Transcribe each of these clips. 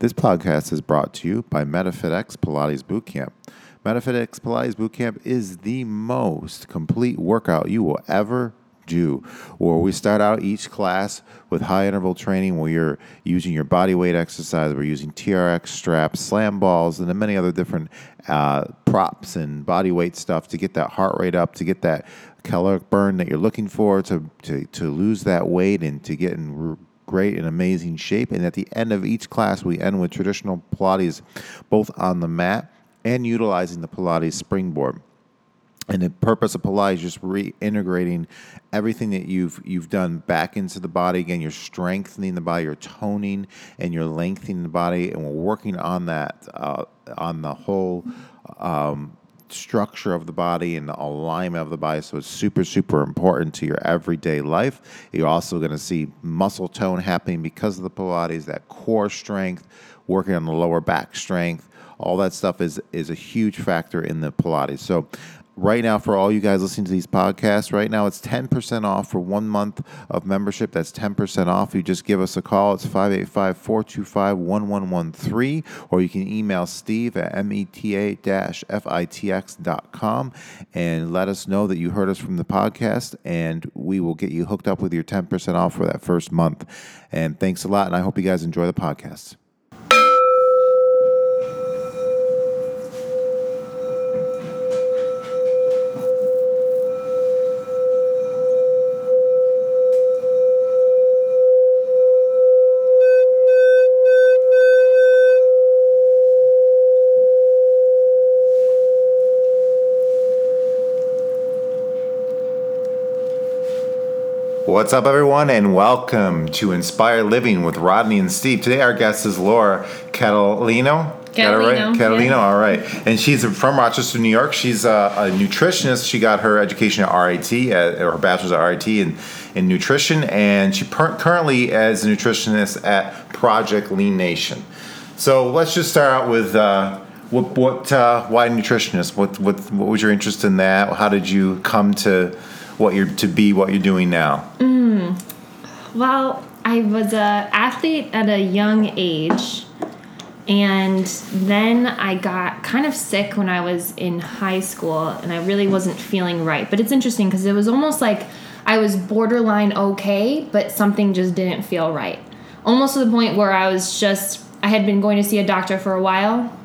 This podcast is brought to you by MetaFitX Pilates Bootcamp. MetaFitX Pilates Bootcamp is the most complete workout you will ever do. Where we start out each class with high interval training where you're using your body weight exercise, we're using TRX straps, slam balls, and then many other different uh, props and body weight stuff to get that heart rate up, to get that caloric burn that you're looking for, to, to, to lose that weight and to get in great and amazing shape. And at the end of each class, we end with traditional Pilates, both on the mat and utilizing the Pilates springboard. And the purpose of Pilates is just reintegrating everything that you've you've done back into the body. Again, you're strengthening the body, you're toning, and you're lengthening the body. And we're working on that uh, on the whole um, structure of the body and the alignment of the body. So it's super, super important to your everyday life. You're also going to see muscle tone happening because of the Pilates, that core strength, working on the lower back strength. All that stuff is is a huge factor in the Pilates. So right now for all you guys listening to these podcasts right now it's 10% off for one month of membership. That's 10% off. You just give us a call. It's 585-425-1113 or you can email steve at meta-fitx.com and let us know that you heard us from the podcast and we will get you hooked up with your 10% off for that first month. And thanks a lot and i hope you guys enjoy the podcast What's up, everyone, and welcome to Inspire Living with Rodney and Steve. Today, our guest is Laura Catalino. Catalino, Right? Catalino, yeah. all right. And she's from Rochester, New York. She's a, a nutritionist. She got her education at RIT, at, or her bachelor's at RIT in, in nutrition, and she per- currently is a nutritionist at Project Lean Nation. So let's just start out with uh, what, what uh, why nutritionist? What, what, what was your interest in that? How did you come to what you're to be what you're doing now? Well, I was a athlete at a young age, and then I got kind of sick when I was in high school, and I really wasn't feeling right. But it's interesting because it was almost like I was borderline okay, but something just didn't feel right. Almost to the point where I was just I had been going to see a doctor for a while,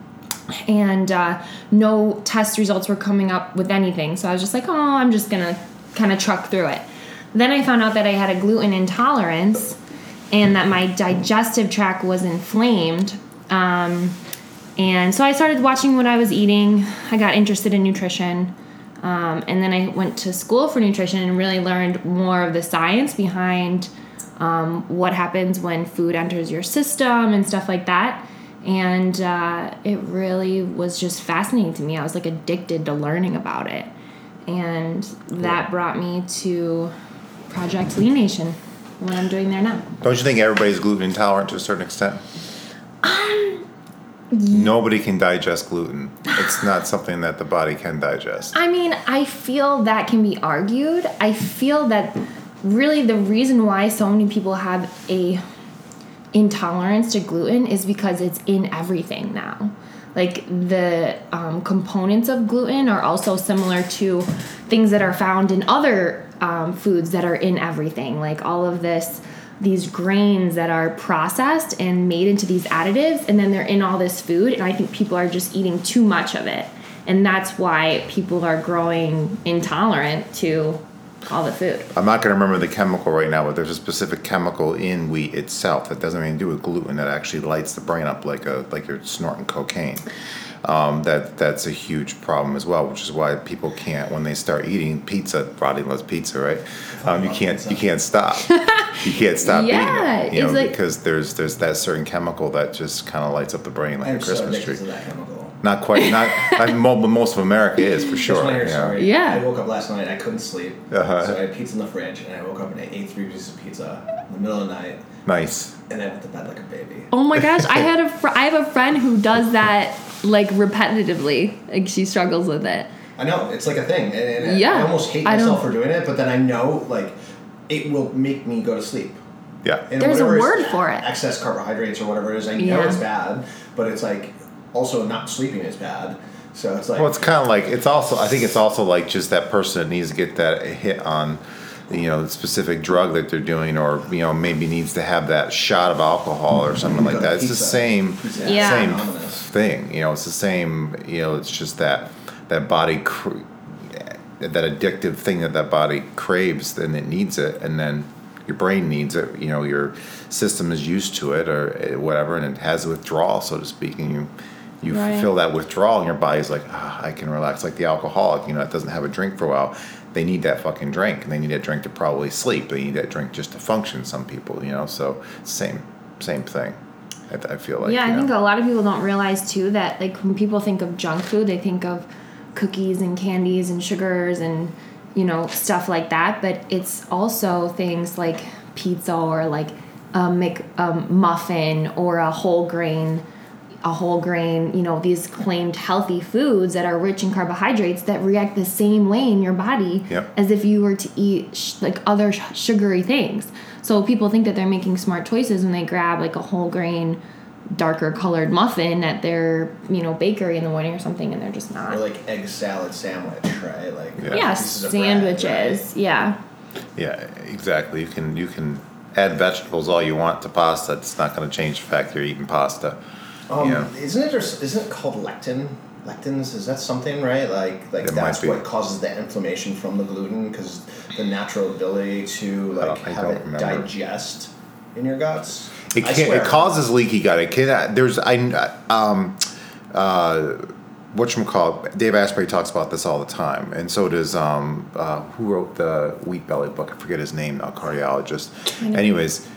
and uh, no test results were coming up with anything. So I was just like, oh, I'm just gonna kind of truck through it. Then I found out that I had a gluten intolerance and that my digestive tract was inflamed. Um, and so I started watching what I was eating. I got interested in nutrition. Um, and then I went to school for nutrition and really learned more of the science behind um, what happens when food enters your system and stuff like that. And uh, it really was just fascinating to me. I was like addicted to learning about it. And that brought me to Project Lean Nation, what I'm doing there now. Don't you think everybody's gluten intolerant to a certain extent? Um, Nobody can digest gluten. It's not something that the body can digest. I mean, I feel that can be argued. I feel that really the reason why so many people have a intolerance to gluten is because it's in everything now. Like the um, components of gluten are also similar to things that are found in other um, foods that are in everything. Like all of this, these grains that are processed and made into these additives, and then they're in all this food. And I think people are just eating too much of it. And that's why people are growing intolerant to all the food. I'm not going to remember the chemical right now, but there's a specific chemical in wheat itself that doesn't even do with gluten that actually lights the brain up like a like you're snorting cocaine. Um, that that's a huge problem as well, which is why people can't when they start eating pizza. Rodney loves pizza, right? Um, you can't you can't stop. you can't stop Yeah, eating it, you know, like- because there's there's that certain chemical that just kind of lights up the brain like I'm a so Christmas addicted tree. To that chemical. Not quite. Not. I mo- most of America is for sure. want to yeah. story. Yeah. I woke up last night. I couldn't sleep. Uh-huh. So I had pizza in the fridge, and I woke up and I ate three pieces of pizza in the middle of the night, Nice. and I went to bed like a baby. Oh my gosh, I had a fr- I have a friend who does that like repetitively. Like she struggles with it. I know it's like a thing, and, and Yeah, I almost hate myself for doing it. But then I know like it will make me go to sleep. Yeah. And There's a whatever is word for it. Excess carbohydrates or whatever it is. I know Yeah. it's bad, but it's like also not sleeping is bad. So it's like Well, it's kind of like it's also. I think it's also like just that person that needs to get that hit on, you know, the specific drug that they're doing, or you know, maybe needs to have that shot of alcohol or something like that. It's the same, Pizza. Yeah. same Anonymous. thing. You know, it's the same. You know, it's just that that body. Cr- that addictive thing that that body craves and it needs it and then your brain needs it you know your system is used to it or eh, whatever and it has a withdrawal so to speak and you you Right. feel that withdrawal and your body's like ah, i can relax like the alcoholic you know that doesn't have a drink for a while they need that fucking drink and they need that drink to probably sleep they need that drink just to function some people you know so same same thing i, I feel like yeah, I think a lot of people don't realize too that like when people think of junk food, they think of cookies and candies and sugars and you know stuff like that. But it's also things like pizza or like a Mc, um, muffin or a whole grain, a whole grain. You know these claimed healthy foods that are rich in carbohydrates that react the same way in your body Yep. as if you were to eat sh- like other sh- sugary things. So people think that they're making smart choices when they grab like a whole grain, darker colored muffin at their you know bakery in the morning or something, and they're just not. or like egg salad sandwich, right? Like Yeah. yeah, pieces of bread, right? sandwiches. Yeah, Yeah, exactly. You can you can add vegetables all you want to pasta. It's not going to change the fact you're eating pasta. Um, Yeah. Isn't it? Or, isn't it called lectin? Lectins is that something right? Like like It that's what causes the inflammation from the gluten because the natural ability to like don't- have it remember. digest in your guts. It can it causes leaky gut. It can there's I um uh what call Dave Asprey talks about this all the time, and so does um uh, who wrote the Wheat Belly book? I forget his name, a cardiologist. Anyways,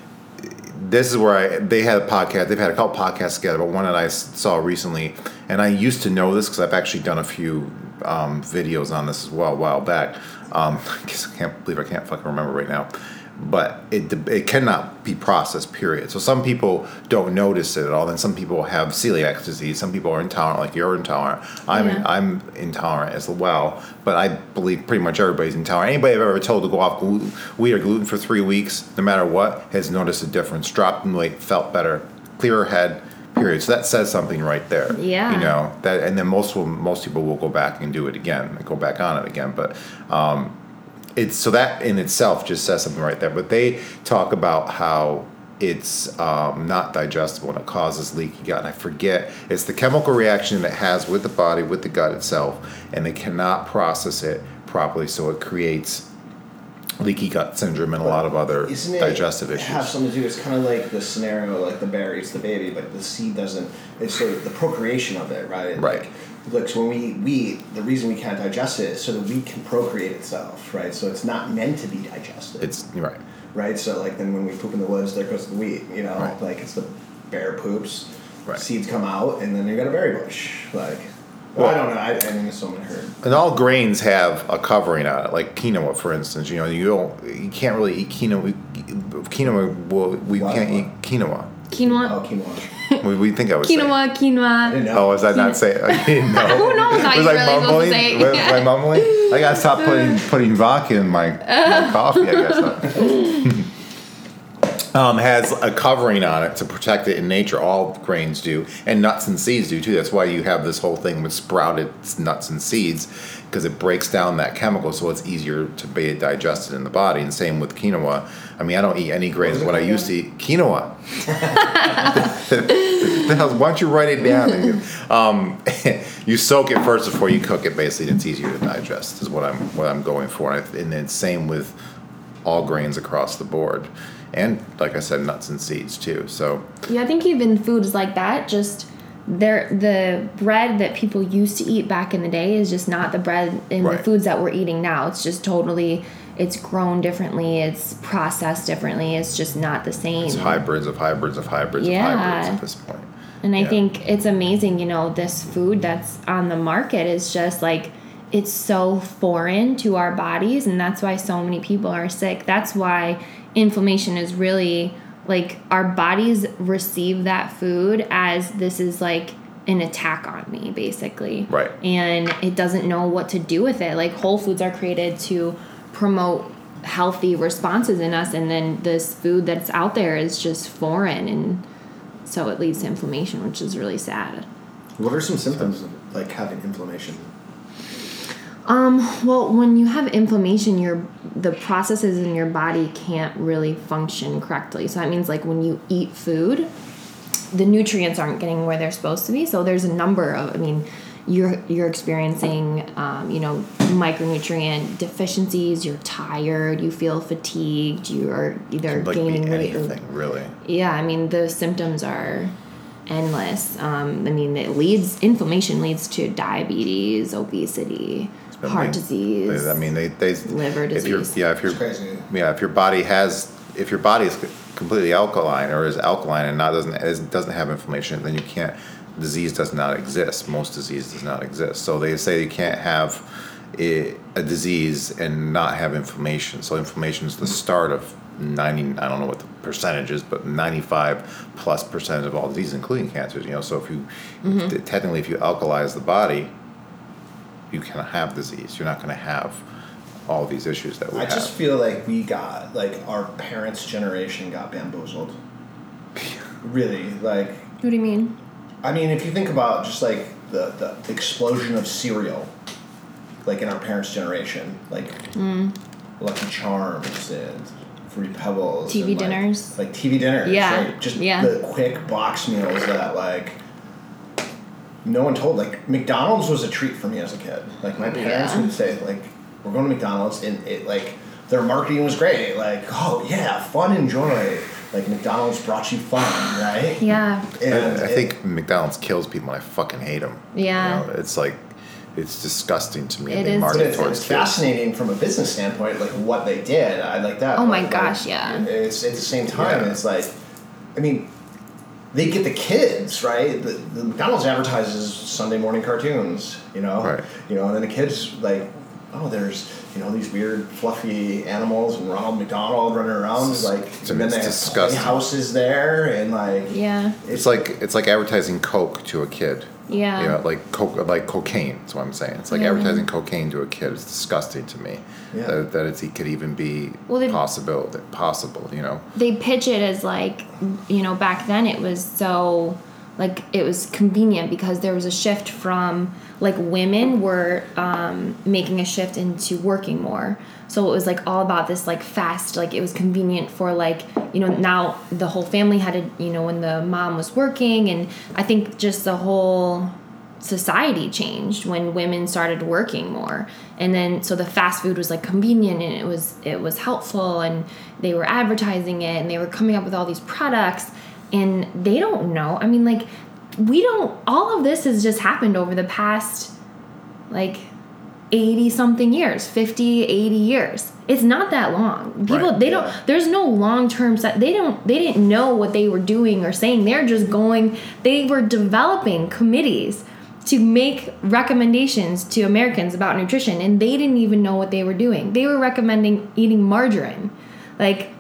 this is where I they had a podcast. They've had a couple podcasts together, but one that I saw recently, and I used to know this because I've actually done a few um, videos on this as well a while back. Um, I guess I can't believe I can't fucking remember right now, but it it cannot be processed. Period. So some people don't notice it at all. Then some people have celiac disease. Some people are intolerant, like you're intolerant. I'm Yeah. I'm intolerant as well. But I believe pretty much everybody's intolerant. Anybody I've ever told to go off glu- wheat or gluten for three weeks, no matter what, has noticed a difference. Dropped in weight, felt better, clearer head. Period. So that says something right there. Yeah. You know that, and then most will, most people will go back and do it again, and go back on it again. But um, it's so that in itself just says something right there. But they talk about how it's um, not digestible and it causes leaky gut. And I forget it's the chemical reaction that it has with the body, with the gut itself, and they cannot process it properly, so it creates leaky gut syndrome and a lot of other Isn't it digestive have something to do? It's kind of like the scenario, like the bear eats the baby, but the seed doesn't. It's sort of the procreation of it, right? Right. Like, like so when we we the reason we can't digest it is so that we can procreate itself, right? So it's not meant to be digested. It's right. right. So like then when we poop in the woods, there goes the wheat. You know, Right. like it's the bear poops, Right. seeds come out, and then you got a berry bush. Like, well, I don't know. I, I mean, someone heard. And all grains have a covering on it, like quinoa, for instance. You know, you don't, you can't really eat quinoa. Quinoa, well, we What? can't eat quinoa. quinoa, Oh, quinoa. We, we think I was saying- quinoa, I quinoa. didn't know. Oh, was I not saying? I didn't know. Who knows how was I really mumbling? say it? Was, was Yeah. I mumbling? I gotta stop putting putting vodka in my, my coffee. I guess. um, has a covering on it to protect it in nature. All grains do, and nuts and seeds do too. That's why you have this whole thing with sprouted nuts and seeds, because it breaks down that chemical, so it's easier to be digested in the body. And same with quinoa. I mean, I don't eat any grains. What I used to eat quinoa. why don't you write it down? You, um, you soak it first before you cook it. Basically, it's easier to digest. Is what I'm what I'm going for. And then same with all grains across the board, and like I said, nuts and seeds too. So Yeah, I think even foods like that, just there the bread that people used to eat back in the day is just not the bread and Right. the foods that we're eating now. It's just totally it's grown differently, it's processed differently, it's just not the same. it's hybrids of hybrids of hybrids Yeah. of hybrids at this point. And I Yeah. think it's amazing, you know, this food that's on the market is just like it's so foreign to our bodies and that's why so many people are sick. That's why inflammation is really like our bodies receive that food as this is like an attack on me basically. Right. And it doesn't know what to do with it. Like whole foods are created to promote healthy responses in us and then this food that's out there is just foreign and so it leads to inflammation which is really sad What are some symptoms of like having inflammation? Um, well when you have inflammation your the processes in your body can't really function correctly. So that means like when you eat food the nutrients aren't getting where they're supposed to be. So there's a number of i mean you're you're experiencing um, you know micronutrient deficiencies you're tired you feel fatigued you are either like gaining weight or really. yeah i mean the symptoms are endless. Um, i mean it leads inflammation leads to diabetes obesity But heart they- disease I mean, they, they liver If you're, disease. yeah, if you're, yeah, if your body has, if your body is completely alkaline or is alkaline and not doesn't is, doesn't have inflammation, then you can't. Disease does not exist. Most disease does not exist. So they say you can't have a, a disease and not have inflammation. So inflammation is the start of ninety. I don't know what the percentage is, but ninety-five plus percent of all diseases, including cancers. You know, so if you Mm-hmm. technically if you alkalize the body, you can have disease. You're not going to have all these issues that we have. I have. just feel like we got like our parents' generation got bamboozled. really, like what do you mean I mean, if you think about just like the, the explosion of cereal, like in our parents' generation, like Mm. Lucky Charms and Fruity Pebbles, TV and, like- dinners. like, TV dinners, Yeah, like, just yeah. the quick box meals that like no one told. Like McDonald's was a treat for me as a kid. Like my parents Yeah. would say, like we're going to McDonald's, and it like their marketing was great. Like oh yeah, fun and joy. Like McDonald's brought you fun, right? yeah And I, I it- think McDonald's kills people, and I fucking hate them. Yeah. you know, it's like it's disgusting to me. It they is market But it's, towards it's fascinating from a business standpoint, like what they did. I like that. Oh my Like, gosh, yeah. It's at the same time. Yeah. It's like, I mean, they get the kids right. The, the McDonald's advertises Sunday morning cartoons, you know, Right. you know, and then the kids like, oh, there's you know these weird fluffy animals and Ronald McDonald running around, It's- like, it's- and then it's they have disgusting. houses there, and like, yeah It's like it's like advertising Coke to a kid. Yeah. You know, like coke, like cocaine. That's what I'm saying. It's like Yeah. advertising cocaine to a kid. is disgusting to me. Yeah. That, that it's, it could even be Well, they- possible. Possible. You know. they pitch it as like you know back then it was so like it was convenient because there was a shift from like women were um, making a shift into working more so it was like all about this like fast like it was convenient for like you know now the whole family had to you know when the mom was working and i think just the whole society changed when women started working more. And then so the fast food was like convenient and it was it was helpful and they were advertising it and they were coming up with all these products and they don't know. I mean like we don't all of this has just happened over the past like 80 something years 50 80 years. It's not that long. People Right, they yeah. don't there's no long-term set they don't they didn't know what they were doing or saying. They're just going they were developing committees to make recommendations to americans about nutrition and they didn't even know what they were doing. They were recommending eating margarine. Like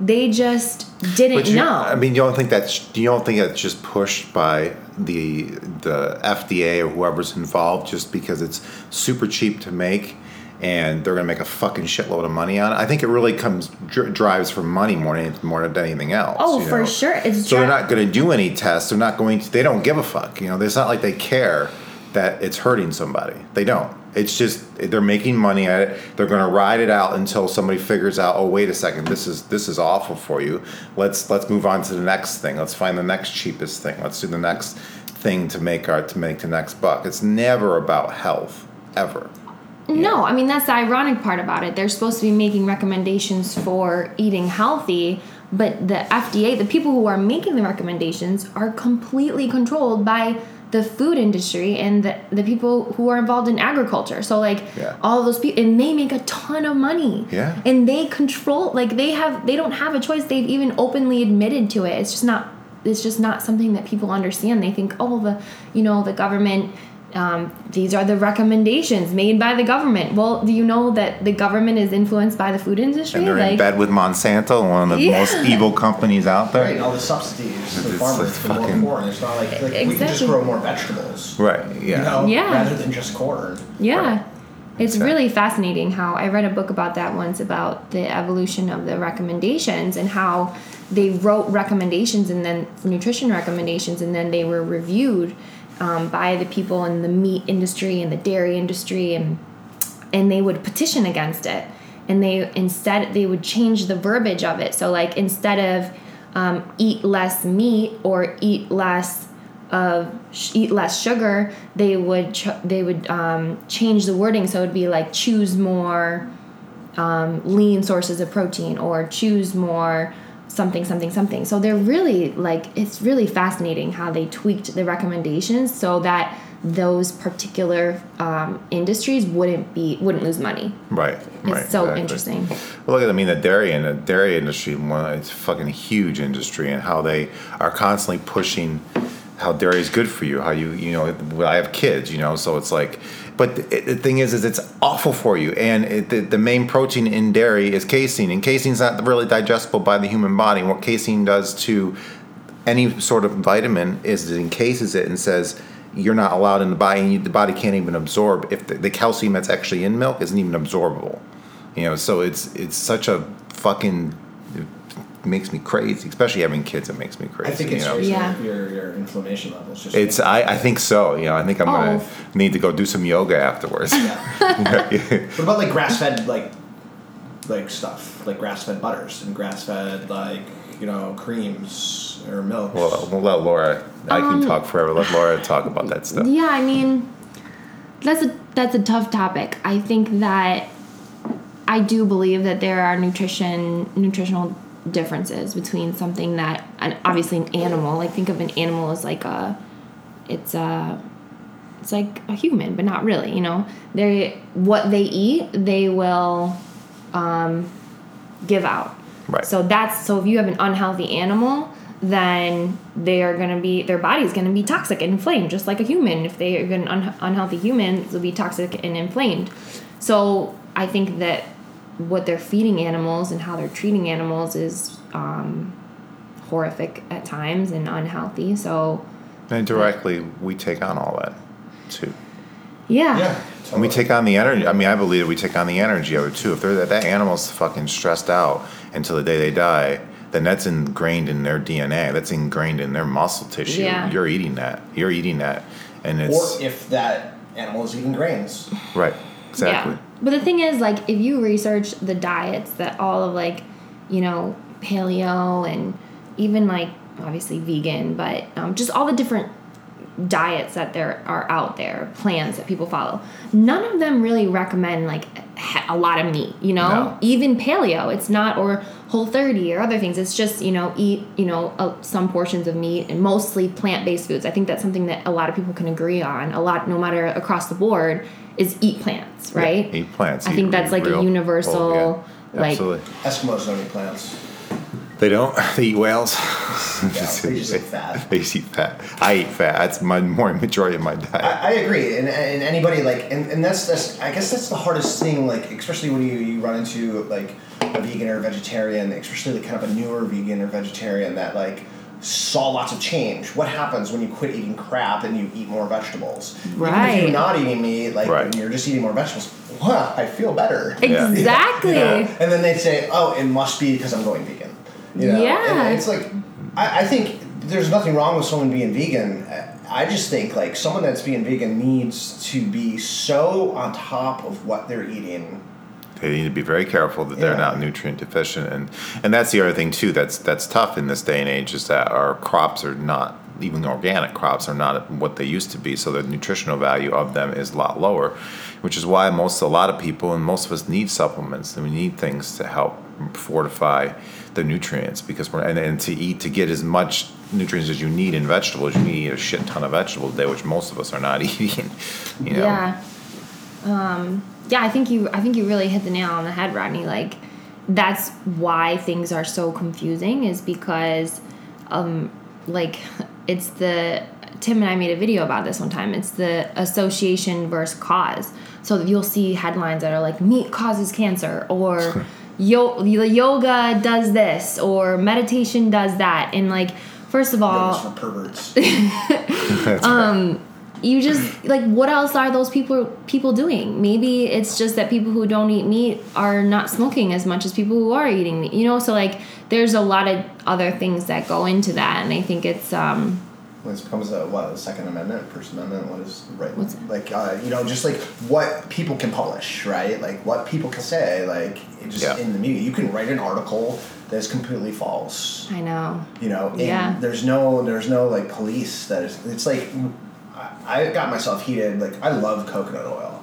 they just didn't But you, know I mean, you don't think that's you don't think that's just pushed by the the FDA or whoever's involved just because it's super cheap to make and they're gonna make a fucking shitload of money on it. I think it really comes dri- drives for money more than more than anything else. Oh, for know? sure. It's so they're not gonna do any tests. They're not going to. They don't give a fuck. You know, it's not like they care that it's hurting somebody. They don't. It's just they're making money at it. They're going to ride it out until somebody figures out, oh wait a second, this is this is awful for you. Let's let's move on to the next thing. Let's find the next cheapest thing. Let's do the next thing to make our to make the next buck. It's never about health ever. No, I mean that's the ironic part about it. They're supposed to be making recommendations for eating healthy, but the FDA, the people who are making the recommendations, are completely controlled by the food industry and the, the people who are involved in agriculture. So like Yeah. all those people and they make a ton of money. Yeah. And they control like they have they don't have a choice. They've even openly admitted to it. It's just not it's just not something that people understand. They think, oh the you know, the government um, these are the recommendations made by the government. Well, do you know that the government is influenced by the food industry? And they're in bed with Monsanto, one of the Yeah. most evil companies out there. Right, and all the subsidies to the It's farmers like for more corn. It's not like, like we can just grow more vegetables. Right. Yeah. You know, Yeah. rather than just corn. Yeah. Right. It's Okay. really fascinating how I read a book about that once about the evolution of the recommendations and how they wrote recommendations and then nutrition recommendations and then they were reviewed um, by the people in the meat industry and the dairy industry and and they would petition against it. And they instead they would change the verbiage of it. So like instead of um, eat less meat or eat less of sh- eat less sugar they would ch- they would um, change the wording. So it would be like choose more um, lean sources of protein or choose more something something something so they're really like it's really fascinating how they tweaked the recommendations so that those particular um, industries wouldn't be wouldn't lose money Right. it's right. so exactly. interesting Well, look at I mean the dairy and the dairy industry. One, it's a fucking huge industry, and how they are constantly pushing how dairy is good for you. How you you know I have kids, you know, so it's like. But the, the thing is, is it's awful for you, and it, the, the main protein in dairy is casein, and casein's not really digestible by the human body. And what casein does to any sort of vitamin is it encases it and says you're not allowed in the body, and you, the body can't even absorb if the, the calcium that's actually in milk isn't even absorbable. You know, so it's it's such a fucking makes me crazy, especially having kids. It makes me crazy. I think it's you know? Yeah. your, your your inflammation levels. Just It's I, I think so. You know, I think I'm gonna Oh. need to go do some yoga afterwards. What about like grass fed like like stuff like grass fed butters and grass fed like you know creams or milk? well, we'll let Laura. I Um, can talk forever. Let Laura talk about that stuff. Yeah, I mean, that's a that's a tough topic. I think that I do believe that there are nutrition nutritional differences between something that and obviously an animal. Like think of an animal as like a it's a it's like a human, but not really. You know, they what they eat, they will um, give out. Right. So that's so if you have an unhealthy animal, then they are going to be their body's going to be toxic and inflamed, just like a human. If they are an un- unhealthy human, they'll be toxic and inflamed. So I think that what they're feeding animals and how they're treating animals is um, horrific at times and unhealthy. So And directly, we take on all that too. yeah, yeah, And we take on the energy. I mean, I believe we take on the energy of it too. If they're that, that animal's fucking stressed out until the day they die, then that's ingrained in their DNA. That's ingrained in their muscle tissue. Yeah. You're eating that. You're eating that, and it's. or if that animal is eating grains. right. Exactly. Yeah. But the thing is, like, if you research the diets that all of, like, you know, paleo and even, like, obviously vegan, but um, just all the different diets that there are out there, plans that people follow, none of them really recommend, like, a lot of meat, you know? No. Even paleo, it's not, or whole 30 or other things. It's just, you know, eat, you know, uh, some portions of meat and mostly plant based foods. I think that's something that a lot of people can agree on, a lot, no matter across the board, is eat plants, right? Eat plants. I eat- think that's eat like a universal, oh, yeah. like- Absolutely. Eskimos don't eat plants. They don't. They eat whales. Yeah, they just eat fat. They just eat fat. I eat fat. That's my more majority of my diet. I, I agree, and, and anybody like, and, and that's that's I guess that's the hardest thing, like especially when you, you run into like a vegan or a vegetarian, especially like kind of a newer vegan or vegetarian that like saw lots of change. What happens when you quit eating crap and you eat more vegetables? Even if Right. you're not eating meat, like Right. you're just eating more vegetables. Wow, I feel better. Yeah. Exactly. You know? And then they say, "Oh, it must be because I'm going vegan." You know? Yeah. And it's like, I, I think there's nothing wrong with someone being vegan. I just think like someone that's being vegan needs to be so on top of what they're eating. They need to be very careful that they're Yeah. not nutrient deficient, and and that's the other thing too. That's that's tough in this day and age is that our crops are not even organic crops are not what they used to be. So the nutritional value of them is a lot lower, which is why most a lot of people and most of us need supplements and we need things to help fortify the nutrients because we're and, and to eat to get as much nutrients as you need in vegetables. You need a shit ton of vegetables a day, which most of us are not eating. You know? Yeah. Um, yeah, I think you I think you really hit the nail on the head, Rodney. Like that's why things are so confusing is because um like it's the Tim and I made a video about this one time. It's the association versus cause. So you'll see headlines that are like meat causes cancer or yo- yoga does this or meditation does that and like first of all Yoga's for perverts. you just like what else are those people people doing? Maybe it's just that people who don't eat meat are not smoking as much as people who are eating meat. You know, so like there's a lot of other things that go into that, and I think it's um When it becomes a what, the Second Amendment, First Amendment, what is right? What's it? like uh, you know, just like what people can publish, right? Like what people can say, like it just Yeah. in the media. You can write an article that's completely false. I know. You know, and Yeah. there's no there's no like police that is. It's like I, I got myself heated. Like I love coconut oil.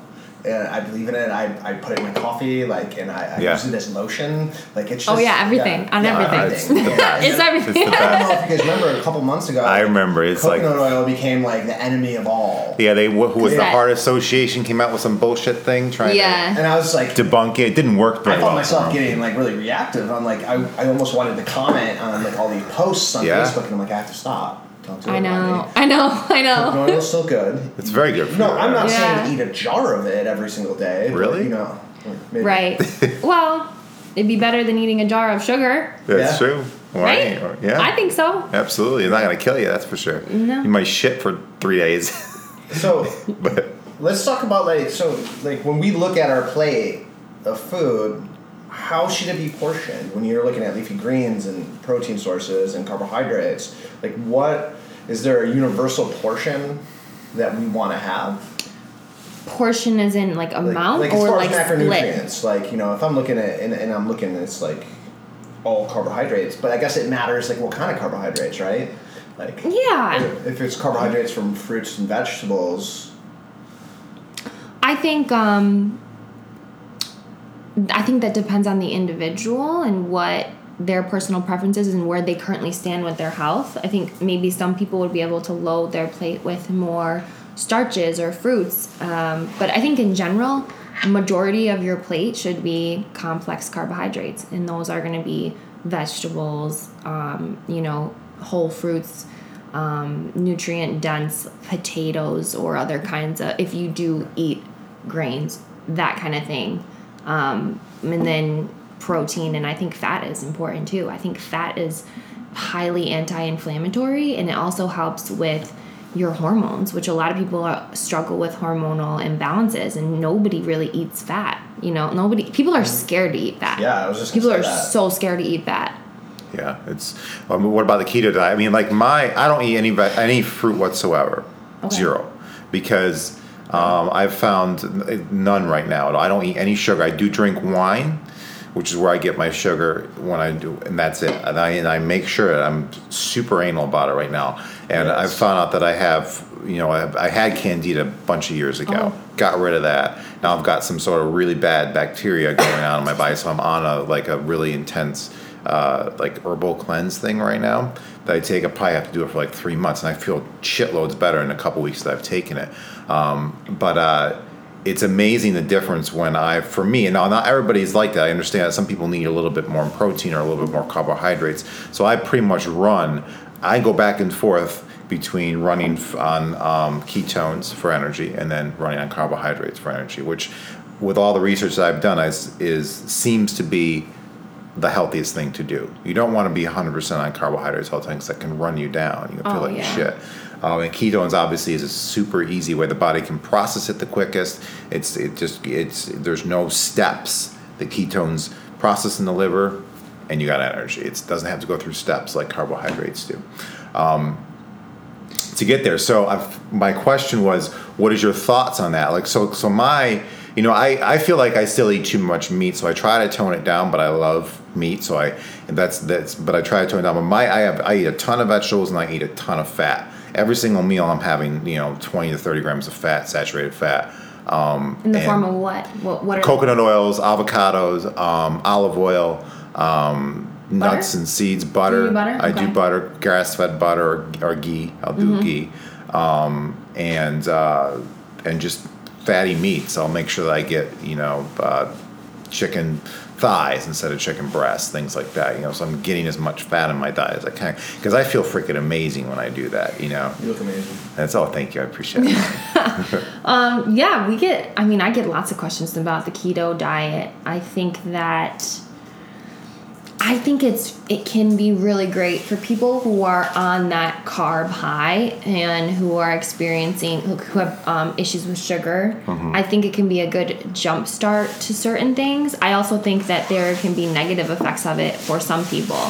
And I believe in it. I, I put it in my coffee, like, and I, I Yeah. use it as lotion. Like, it's oh, just Oh, yeah, everything. On everything. it's- Yeah, It's everything. It's the I don't best. know if you guys remember a couple months ago. I remember, it's like- coconut oil became like the enemy of all. Yeah, they who was the That- Heart Association came out with some bullshit thing trying Yeah. And I was like, to debunk it. It didn't work very I found well. myself getting like really reactive. I'm like, I, I almost wanted to comment on like all these posts on Yeah. Facebook, and I'm like, I have to stop. Don't I know. I know. I know. Coconut oil's still good. It's very good. For No, you, I'm not Yeah. saying eat a jar of it every single day. but, Really? you know, maybe. Right. well, it'd be better than eating a jar of sugar, That's Yeah. true. right? Right? Yeah. I think so. Absolutely. It's not going to kill you, that's for sure. No. You might shit for three days. So but let's talk about like so like when we look at our plate of food. How should it be portioned when you're looking at leafy greens and protein sources and carbohydrates? Like, what is there a universal portion that we want to have? Portion is in like like, amount like as or far like as split. macronutrients like you know if i'm looking at and, and i'm looking it's like all carbohydrates but i guess it matters like what kind of carbohydrates right like Yeah. if it's carbohydrates from fruits and vegetables I think um I think that depends on the individual and what their personal preferences and where they currently stand with their health. I think maybe some people would be able to load their plate with more starches or fruits, um, but I think in general, majority of your plate should be complex carbohydrates, and those are going to be vegetables, um, you know, whole fruits, um, nutrient dense potatoes or other kinds of if you do eat grains that kind of thing um, and then protein and i think fat is important too i think fat is highly anti-inflammatory and it also helps with your hormones which a lot of people are, struggle with hormonal imbalances and nobody really eats fat you know nobody people are scared to eat fat yeah i was just people are that. so scared to eat fat yeah, it's. Um, what about the keto diet? I mean, like my, I don't eat any any fruit whatsoever, Okay. zero, because um, I've found none right now. I don't eat any sugar. I do drink wine, which is where I get my sugar when I do, and that's it. And I and I make sure that I'm super anal about it right now. And Yes. I've found out that I have, you know, I, I had candida a bunch of years ago. Oh. Got rid of that. Now I've got some sort of really bad bacteria going on in my body, so I'm on a like a really intense uh, like herbal cleanse thing right now that I take. I probably have to do it for like three months, and I feel shitloads better in a couple weeks that I've taken it. Um, but uh, it's amazing the difference when I, for me, and not everybody's like that. I understand that some people need a little bit more protein or a little bit more carbohydrates. So I pretty much run. I go back and forth between running on um, ketones for energy and then running on carbohydrates for energy, which, with all the research that I've done, is, is seems to be the healthiest thing to do. You don't want to be 100% on carbohydrates all the time 'cause that can run you down. You can feel Oh, like yeah. shit. Um, and ketones obviously is a super easy way the body can process it the quickest. It's it just it's there's no steps. The ketones process in the liver, and you got energy. It doesn't have to go through steps like carbohydrates do Um, to get there. So I've, my question was, what is your thoughts on that? Like, so, so my, you know, I, I feel like I still eat too much meat, so I try to tone it down, but I love meat, so I, that's, that's, but I try to tone it down. But my, I have, I eat a ton of vegetables and I eat a ton of fat. Every single meal I'm having, you know, 20 to 30 grams of fat, saturated fat. Um, in the form of what what, what are coconut oils, avocados, um, olive oil, um, nuts and seeds, butter. Do you butter? I do butter, grass fed butter or, or ghee. I'll do Mm-hmm. ghee, um, and uh, and just fatty meats. I'll make sure that I get you know uh, chicken thighs instead of chicken breasts, things like that. You know, so I'm getting as much fat in my diet as I can because I feel freaking amazing when I do that. You know, you look amazing that's all. Thank you, I appreciate it. Um, yeah, we get, I mean, I get lots of questions about the keto diet. I think that I think it's it can be really great for people who are on that carb high and who are experiencing who have um, issues with sugar. I think it can be a good jump start to certain things. I also think that there can be negative effects of it for some people,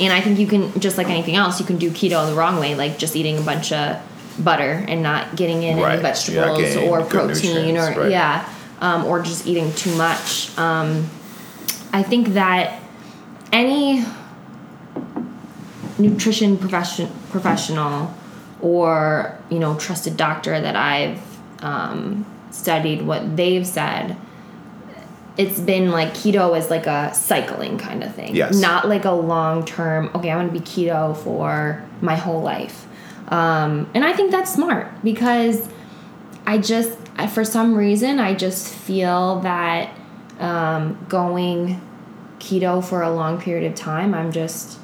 and I think you can just like anything else, you can do keto the wrong way, like just eating a bunch of butter and not getting in Right. any vegetables getting or protein or right. yeah, um, or just eating too much. Um, I think that any nutrition profession professional or you know trusted doctor that I've um, studied what they've said it's been like keto is like a cycling kind of thing Yes. not like a long term okay i'm to be keto for my whole life um, and i think that's smart because i just I, for some reason i just feel that um, going keto for a long period of time i'm just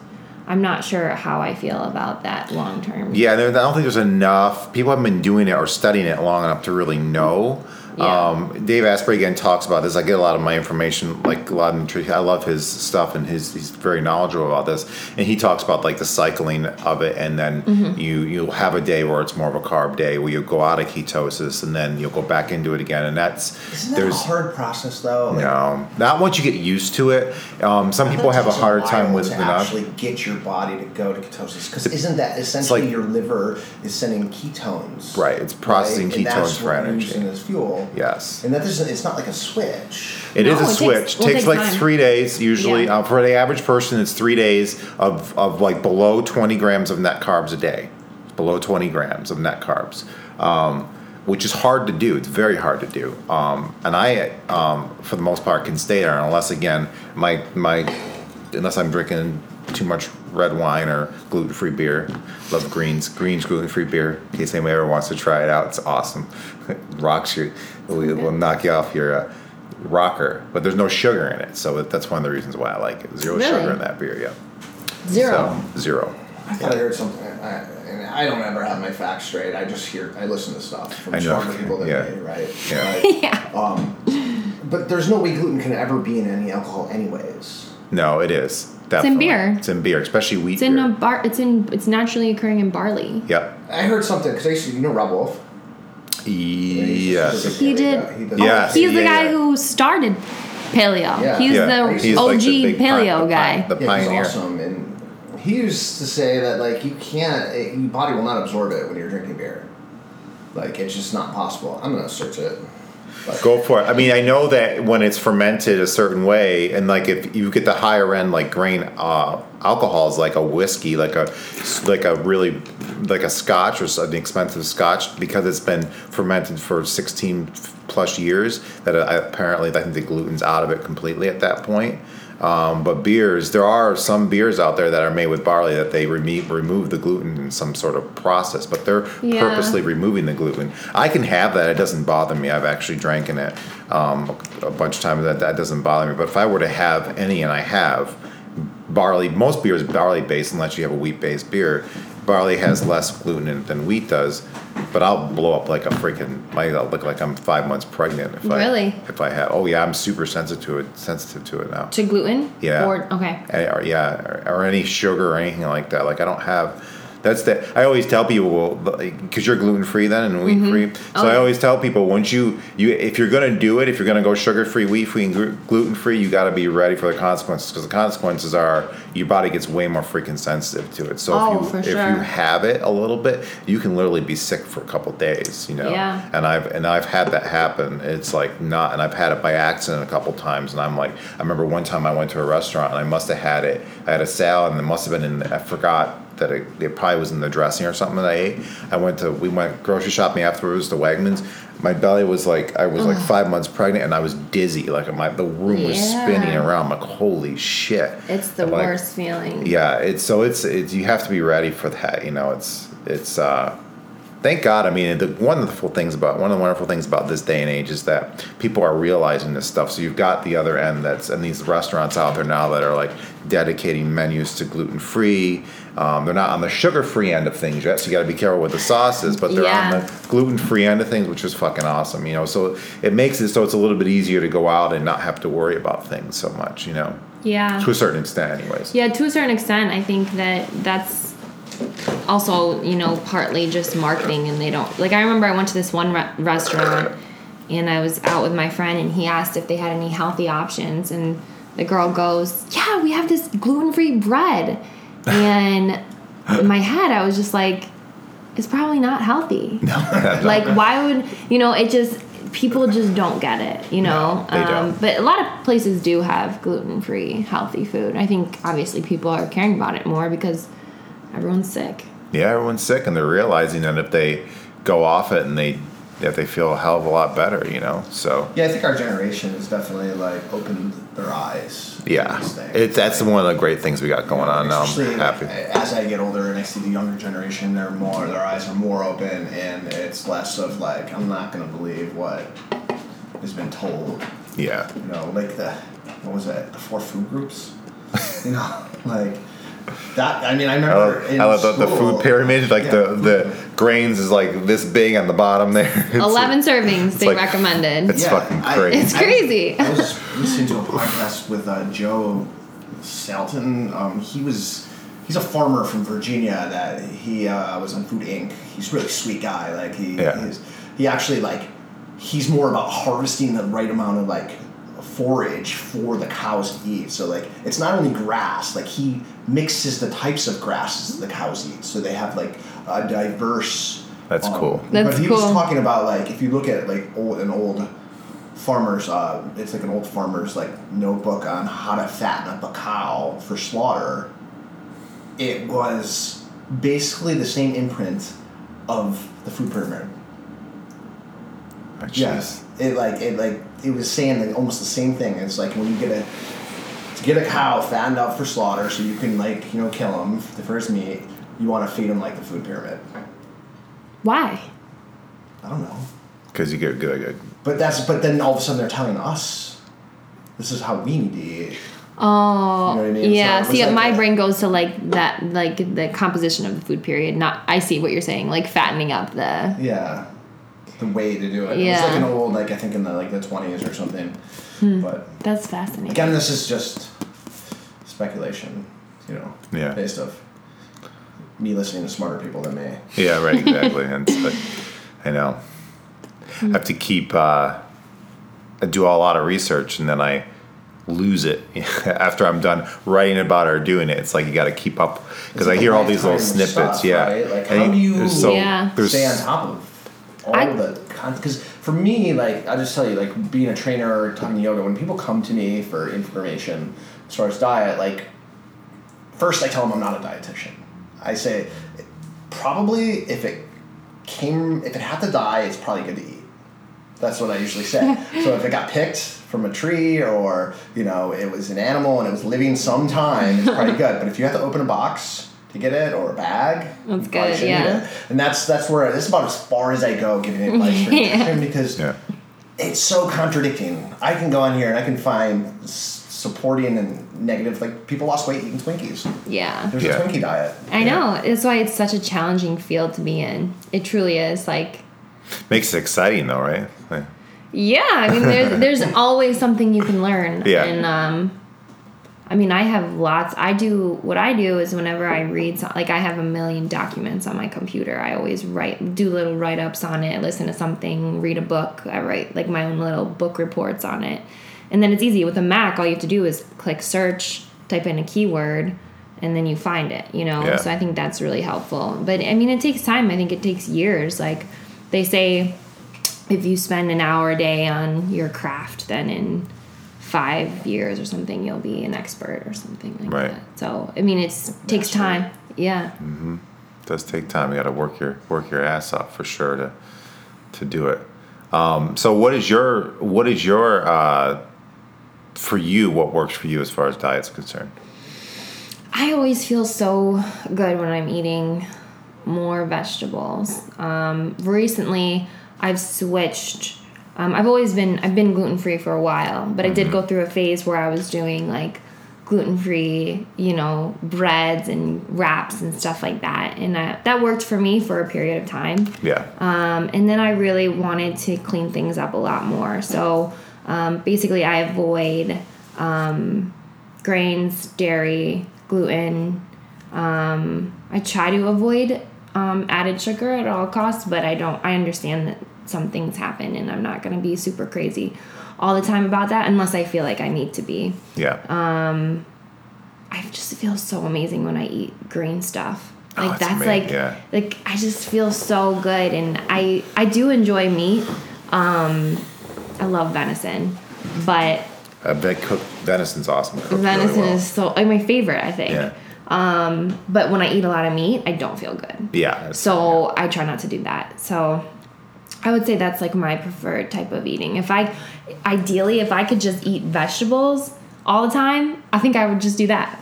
i'm not sure how i feel about that long term Yeah, I don't think there's enough. People haven't been doing it or studying it long enough to really know. Yeah. Um, Dave Asprey again talks about this. I get a lot of my information, like a lot of nutrition. I love his stuff, and his he's very knowledgeable about this. And he talks about like the cycling of it, and then Mm-hmm. you you'll have a day where it's more of a carb day, where you go out of ketosis, and then you'll go back into it again. And that's Isn't that a hard process though? Like, no, not once you get used to it. Um, some people have a takes harder time with to actually get your body to go to ketosis because isn't that essentially like- your liver is sending ketones? Right, it's processing right? And ketones that's for what energy. Using as fuel. Yes. And that doesn't. It's not like a switch. It No, is a it takes- switch. well, it takes takes like time. three days usually. Yeah. Uh, for the average person, it's three days of, of like below 20 grams of net carbs a day. Below 20 grams of net carbs, um, which is hard to do. It's very hard to do. Um, and I, um, for the most part, can stay there unless, again, my, my unless I'm drinking too much red wine or gluten free beer. Love greens. Green's gluten free beer. In case anybody ever wants to try it out, it's awesome. Rocks you. Will, will knock you off your. Uh, rocker, but there's no sugar in it, so that's one of the reasons why I like it. Zero Really? sugar in that beer, yeah. zero So, zero. I thought I heard something. I, I don't ever have my facts straight. I just hear. I listen to stuff from I know. smarter people than Yeah. me, right? Yeah. Like, yeah um, but there's no way gluten can ever be in any alcohol, anyways. No, it is. Definitely. beer. It's in beer, especially wheat it's in beer. a bar it's in it's naturally occurring in barley yep. I heard something because I used to, you know, Robb Wolf. Yes. He did- He does- Yes. he's the yeah, guy yeah. who started paleo Yeah. he's Yeah. the He's og like the big pi- paleo the pi- guy the Yeah, pioneer. he's awesome, and he used to say that like you can't, it, your body will not absorb it when you're drinking beer. Like it's just not possible. I'm gonna search it. Go for it. I mean, I know that when it's fermented a certain way, and like if you get the higher end like grain uh, alcohols, like a whiskey, like a like a really like a Scotch or an expensive Scotch, because it's been fermented for 16 plus years, that I, apparently I think the gluten's out of it completely at that point. Um, but beers, there are some beers out there that are made with barley that they remo- remove the gluten in some sort of process, but they're Yeah. purposely removing the gluten. I can have that; it doesn't bother me. I've actually drank in it um, a bunch of times. That that doesn't bother me. But if I were to have any, and I have barley, most beer is barley based, unless you have a wheat based beer. Barley has less gluten in it than wheat does, but I'll blow up like a freaking. I'll look like I'm five months pregnant if Really? I if I have. Oh yeah, I'm super sensitive to it. Sensitive to it now. to gluten Yeah. or okay or yeah, or, or any sugar or anything like that. Like I don't have. That's the. I always tell people because you're gluten free then and mm-hmm. wheat free. So oh, I Oh. always tell people once you you if you're gonna do it, if you're gonna go sugar free, wheat free, and gluten free, you got to be ready for the consequences because the consequences are your body gets way more freaking sensitive to it. So Oh, if you if sure. you have it a little bit, you can literally be sick for a couple days. You know. Yeah. And I've and I've had that happen. It's like not, and I've had it by accident a couple times. And I'm like, I remember one time I went to a restaurant and I must have had it. I had a salad and it must have been in. I forgot that it, it probably was in the dressing or something that I ate. I went to we went grocery shopping afterwards to Wegmans. My belly was like I was like five months pregnant and I was dizzy. Like my the room was spinning around. I'm like holy shit. it's the I'm like, worst feeling yeah, it's so it's it's you have to be ready for that. You know, it's it's uh thank God. I mean, the wonderful things about one of the wonderful things about this day and age is that people are realizing this stuff. So you've got the other end that's and these restaurants out there now that are like dedicating menus to gluten free. Um, they're not on the sugar free end of things yet, so you got to be careful with the sauces. But they're Yeah. on the gluten free end of things, which is fucking awesome. You know, so it makes it so it's a little bit easier to go out and not have to worry about things so much. You know, Yeah. to a certain extent, anyways. Yeah, to a certain extent, I think that that's also, you know, partly just marketing and they don't. Like, I remember I went to this one re- restaurant and I was out with my friend and he asked if they had any healthy options. And the girl goes, Yeah, we have this gluten free bread. And in my head, I was just like, It's probably not healthy. No, like, why would, you know, it just. People just don't get it, you know. No, they don't. Um, but a lot of places do have gluten free, healthy food. I think obviously people are caring about it more because everyone's sick. Yeah, everyone's sick, and they're realizing that if they go off it and they that they feel a hell of a lot better, you know. So Yeah, I think our generation has definitely like opened their eyes. yeah, these it's that's Like, one of the great things we got going on now. especially, I'm happy. As I get older and I see the younger generation, they're more their eyes are more open, and it's less of like I'm not gonna believe what has been told. Yeah, You know, like the what was it? The four food groups. you know, like that. I mean, I I remember love, in I love the, the food pyramid. Like Yeah, the the grains is like this big on the bottom there. It's Eleven servings they like- recommended. It's fucking I- crazy. It's crazy. I, was listening to a podcast with uh, Joel Salatin. Um, he was he's a farmer from Virginia that he uh, was on Food Inc. He's a really sweet guy. Like he Yeah. he's, he actually like he's more about harvesting the right amount of like forage for the cows to eat. So like it's not only grass. Like he mixes the types of grasses that the cows eat. So they have like a diverse. That's um, cool. That's but he was talking about like if you look at like old an old farmer's uh, it's like an old farmer's like notebook on how to fatten up a cow for slaughter. It was basically the same imprint of the food pyramid. Jeez. Yes, it like it like it was saying like almost the same thing. It's like when you get a to get a cow fattened up for slaughter, so you can like you know kill them the first meat. You want to feed them like the food pyramid. Why? I don't know, Because you get good, good. but that's but then all of a sudden they're telling us this is how we need to eat. Oh, You know what I mean? yeah. So See, like my a- brain goes to like that, like the composition of the food period. Not, I see what you're saying, like fattening up the. Yeah, the way to do it. It was like an old like I think in the like the twenties or something. Hmm. But That's fascinating. again, this is just speculation. You know, Yeah. based of me listening to smarter people than me. Yeah, right, exactly. and but I know I have to keep uh, I do a lot of research and then I lose it after I'm done writing about it or doing it. It's like you got to keep up because I It's hear all these little snippets. stuff, yeah, right? Like, And how do you so Yeah. Stay on top of all I- the. Because for me, like I'll just tell you, like being a trainer or talking yoga, when people come to me for information as far as diet, like first I tell them I'm not a dietitian. I say probably if it came if it had to die, it's probably good to eat. That's what I usually say. so if it got picked from a tree or you know it was an animal and it was living some time, it's probably good. But if you have to open a box to get it or a bag, That's you good, shouldn't yeah. it. And that's that's where this is about as far as I go giving advice for Yeah. nutrition because yeah. it's so contradicting. I can go on here and I can find supporting and negative. Like people lost weight eating Twinkies. Yeah. There's Yeah. a Twinkie diet. I know. That's why it's such a challenging field to be in. It truly is. Like, Makes it exciting though, right? Like, yeah. I mean, there's there's always something you can learn. Yeah. And um, I mean, I have lots. I do what I do is whenever I read, like I have a million documents on my computer. I always write, do little write ups on it, listen to something, read a book. I write like my own little book reports on it, and then it's easy with a Mac. All you have to do is click search, type in a keyword, and then you find it. You know, Yeah. so I think that's really helpful. But I mean, it takes time. I think it takes years. Like they say, if you spend an hour a day on your craft, then in five years or something you'll be an expert or something like Right. that. So I mean, it's takes Mastery. time. Yeah. it does take time. You got to work your work your ass off for sure to to do it. Um, so what is your what is your uh, for you? What works for you as far as diet's concerned? I always feel so good when I'm eating more vegetables. Um, recently, I've switched. Um, I've always been I've been gluten free for a while, but I did go through a phase where I was doing like gluten free, you know, breads and wraps and stuff like that, and that that worked for me for a period of time. Yeah. Um, and then I really wanted to clean things up a lot more. So um, basically, I avoid um, grains, dairy, gluten. Um, I try to avoid um, added sugar at all costs, but I don't. I understand that some things happen, and I'm not going to be super crazy all the time about that unless I feel like I need to be. yeah. Um, I just feel so amazing when I eat green stuff. Oh, Like it's that's amazing, like yeah. like I just feel so good and I I do enjoy meat. Um I love venison, but A big cooked venison's awesome. cooked really venison well. is so like my favorite, I think. Yeah. Um but when I eat a lot of meat, I don't feel good. Yeah. So I try not to do that. So I would say that's like my preferred type of eating. If I ideally if I could just eat vegetables all the time, I think I would just do that.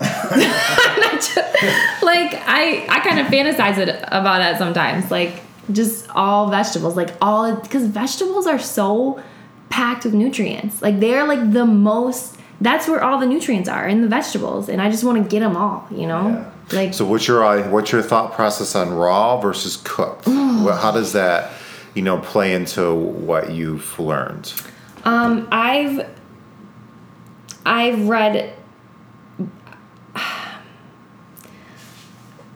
Not ju- like I I kind of fantasize it about that sometimes. Like just all vegetables, like all because vegetables are so packed with nutrients. Like they're like the most that's where all the nutrients are in the vegetables and I just want to get them all, you know? Like So what's your uh, what's your thought process on raw versus cooked? How does that, you know, play into what you've learned? Um, I've I've read.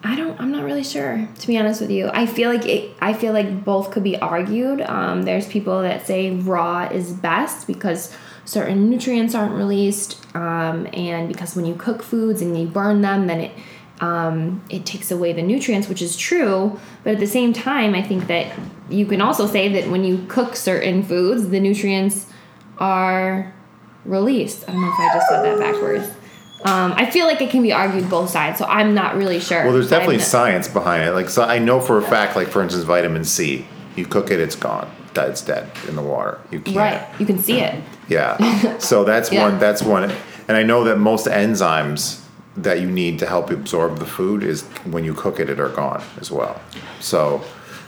I don't. I'm not really sure, to be honest with you. I feel like it. I feel like both could be argued. Um, there's people that say raw is best because certain nutrients aren't released, um, and because when you cook foods and you burn them, then it um, it takes away the nutrients, which is true. But at the same time, I think that you can also say that when you cook certain foods, the nutrients are released. I don't know if I just said that backwards. Um, I feel like it can be argued both sides, so I'm not really sure. Well, there's definitely science behind it. Like, so I know for a fact, like for instance, vitamin C. You cook it, it's gone. It's dead in the water. You can't. Right, you can see it. Yeah. So that's Yeah. one. That's one. And I know that most enzymes that you need to help absorb the food is when you cook it, it are gone as well. So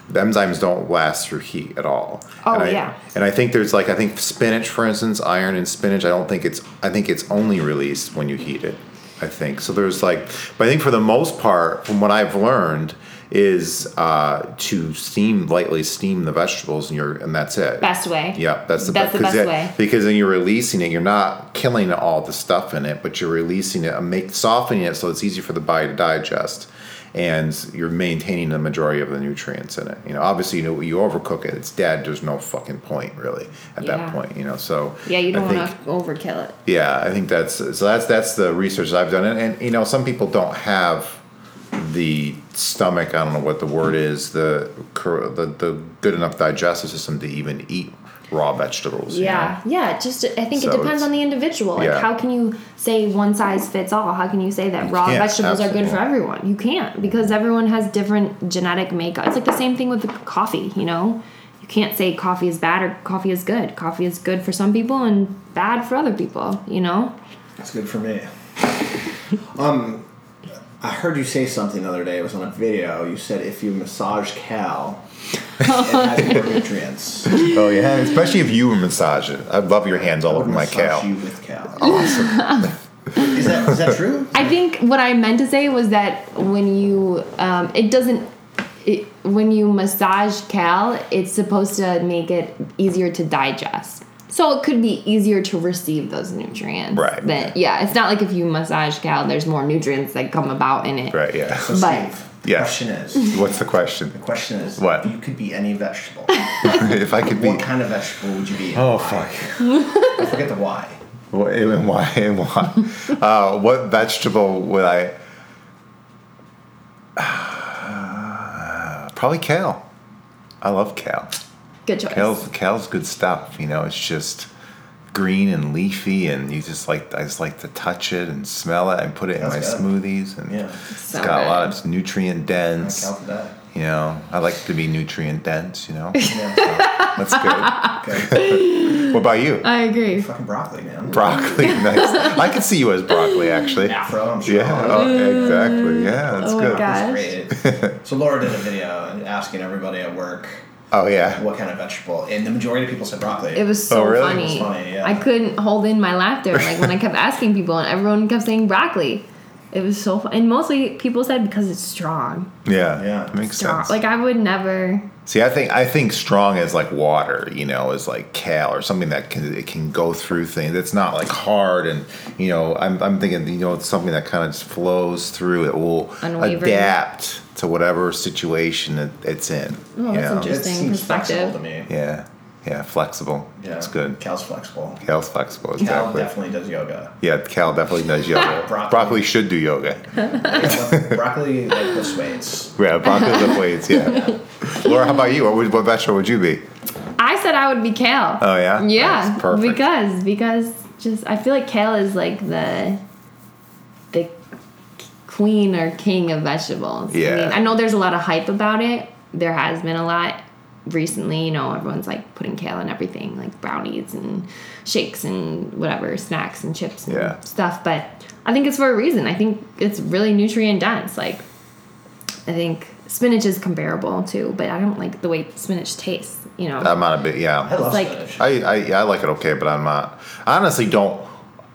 the enzymes don't last through heat at all. Oh, and I, yeah. And I think there's like I think spinach, for instance, iron in spinach. I don't think it's. I think it's only released when you heat it. I think so. There's like, but I think for the most part, from what I've learned, is uh, to steam lightly steam the vegetables and you're and that's it. Best way. Yeah, that's the That's the best that- way. Because then you're releasing it. You're not killing all the stuff in it, but you're releasing it and make softening it so it's easy for the body to digest, and you're maintaining the majority of the nutrients in it. You know, obviously, you know, you overcook it, it's dead. There's no fucking point really at Yeah. that point. You know, so Yeah, you don't want to overkill it. yeah, I think that's so. That's that's the research I've done, and, and you know, some people don't have the stomach. I don't know what the word is. The the the good enough digestive system to even eat raw vegetables. you Yeah, know? yeah. Just I think So it depends on the individual. Like, yeah. how can you say one size fits all? How can you say that raw can't, vegetables are good for everyone? You can't because everyone has different genetic makeup. It's like the same thing with the coffee. You know, you can't say coffee is bad or coffee is good. Coffee is good for some people and bad for other people. You know. That's good for me. um, I heard you say something the other day. It was on a video. You said if you massage Cal, it has more nutrients. Oh yeah, especially if you massage it. I love your hands all over my Massage cow. you with Cal. Awesome. Is that is that true? I think what I meant to say was that when you, um, it doesn't, it, when you massage cal, it's supposed to make it easier to digest. So it could be easier to receive those nutrients. Right. Than, yeah, it's not like if you massage cal, there's more nutrients that come about in it. right. Yeah. So But- Steve, Yeah. the question is, What's the question? the question is, What? if you could be any vegetable, if I could be. what kind of vegetable would you be? Oh why? fuck. Don't forget the why. What, and why? And why? uh, what vegetable would I? probably kale. I love kale. Good choice. Kale's kale's good stuff. You know, it's just green and leafy, and you just like I just like to touch it and smell it and put it in my good. smoothies, and Yeah. it's So got a lot good. of nutrient dense. Cal for that. You know, I like to be nutrient dense. You know, Yeah. that's good. okay. what about you? I agree. Fucking broccoli, man. Broccoli, nice. I could see you as broccoli, actually. Afro, I'm sure. Yeah, oh, exactly. Yeah, that's Oh my good. God. It's great. so Laura did a video asking everybody at work Oh yeah. what kind of vegetable, and the majority of people said broccoli. It was so Oh, really? funny. It was funny, yeah. I couldn't hold in my laughter like when I kept asking people and everyone kept saying broccoli. It was so fun. And mostly people said because it's strong. Yeah, Yeah. It makes Strong. sense. Like I would never See, I think I think strong is like water, you know, is like kale or something that can it can go through things. It's not like hard and you know, I'm I'm thinking you know it's something that kind of just flows through. It will Unwavering. adapt to whatever situation it, it's in. Oh, you that's know? interesting. it seems perspective. flexible to me. Yeah, yeah, flexible. Yeah, That's good. Cal's flexible. Kale's flexible, Cal exactly. definitely does yoga. Yeah, Cal definitely does yoga. Broccoli. broccoli should do yoga. Yeah, broccoli like lifts weights. Yeah, broccoli lift weights. Yeah. Laura, how about you? What, would, what vegetable would you be? I said I would be kale. Oh yeah. Yeah, That's perfect. because because just I feel like kale is like the the queen or king of vegetables. I, Yeah. mean, I know there's a lot of hype about it. There has been a lot recently. You know, everyone's like putting kale in everything, like brownies and shakes and whatever snacks and chips and Yeah. stuff. But I think it's for a reason. I think it's really nutrient dense. Like I think spinach is comparable too, but I don't like the way spinach tastes. You know, I'm not a bit. Yeah. I love like- spinach. I, I yeah, I like it okay, but I'm not. I honestly don't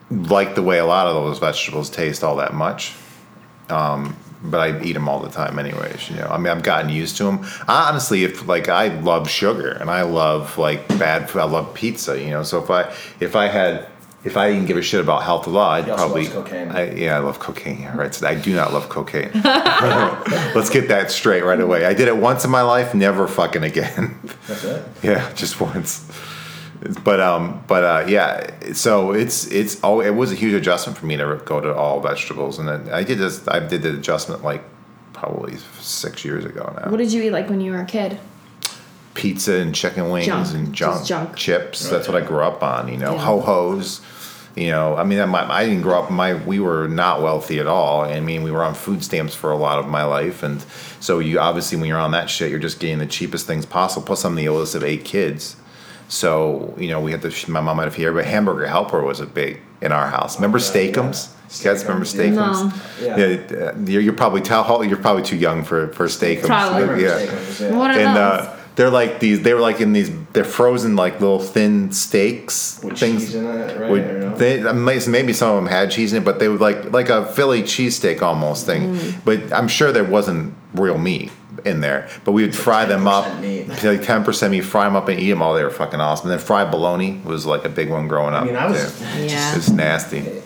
like the way a lot of those vegetables taste all that much. Um, but I eat them all the time, anyways. You know, I mean, I've gotten used to them. I, honestly, if like I love sugar and I love like bad, food, I love pizza. You know, so if I if I had if I didn't give a shit about health at all, I'd probably. I, yeah, I love cocaine. Yeah, right. So I do not love cocaine. Let's get that straight right away. I did it once in my life, never fucking again. That's it. Yeah, just once. But um, but uh, yeah. So it's it's oh, it was a huge adjustment for me to go to all vegetables, and then I did this. I did the adjustment like probably six years ago now. what did you eat like when you were a kid? Pizza and chicken wings Junk. and junk, junk. chips. That's what I grew up on. You know, Yeah. ho hos. You know, I mean, my, I didn't grow up. My we were not wealthy at all. I mean, we were on food stamps for a lot of my life, and so you obviously when you're on that shit, you're just getting the cheapest things possible. Plus, I'm the oldest of eight kids, so you know we had to. My mom out of here, but Hamburger Helper was a big in our house. Remember yeah, Steakums? You guys remember Steakums, Steakums? No. Yeah. Yeah, uh, you're, you're probably tell you're probably too young for for Steakums. Probably. Remember Yeah steakums, yeah. What are and those? uh, they're like these. They were like in these. They're frozen like little thin steaks. With things. cheese in it, right? Would- they uh, maybe some of them had cheese in it, but they would like like a Philly cheesesteak almost thing. Mm. But I'm sure there wasn't real meat in there. But we would fry them up, 10% meat. like ten percent meat, fry them up and eat them. all. they were fucking awesome. And then fried bologna was like a big one growing up. I mean, I was too. Yeah. It's nasty.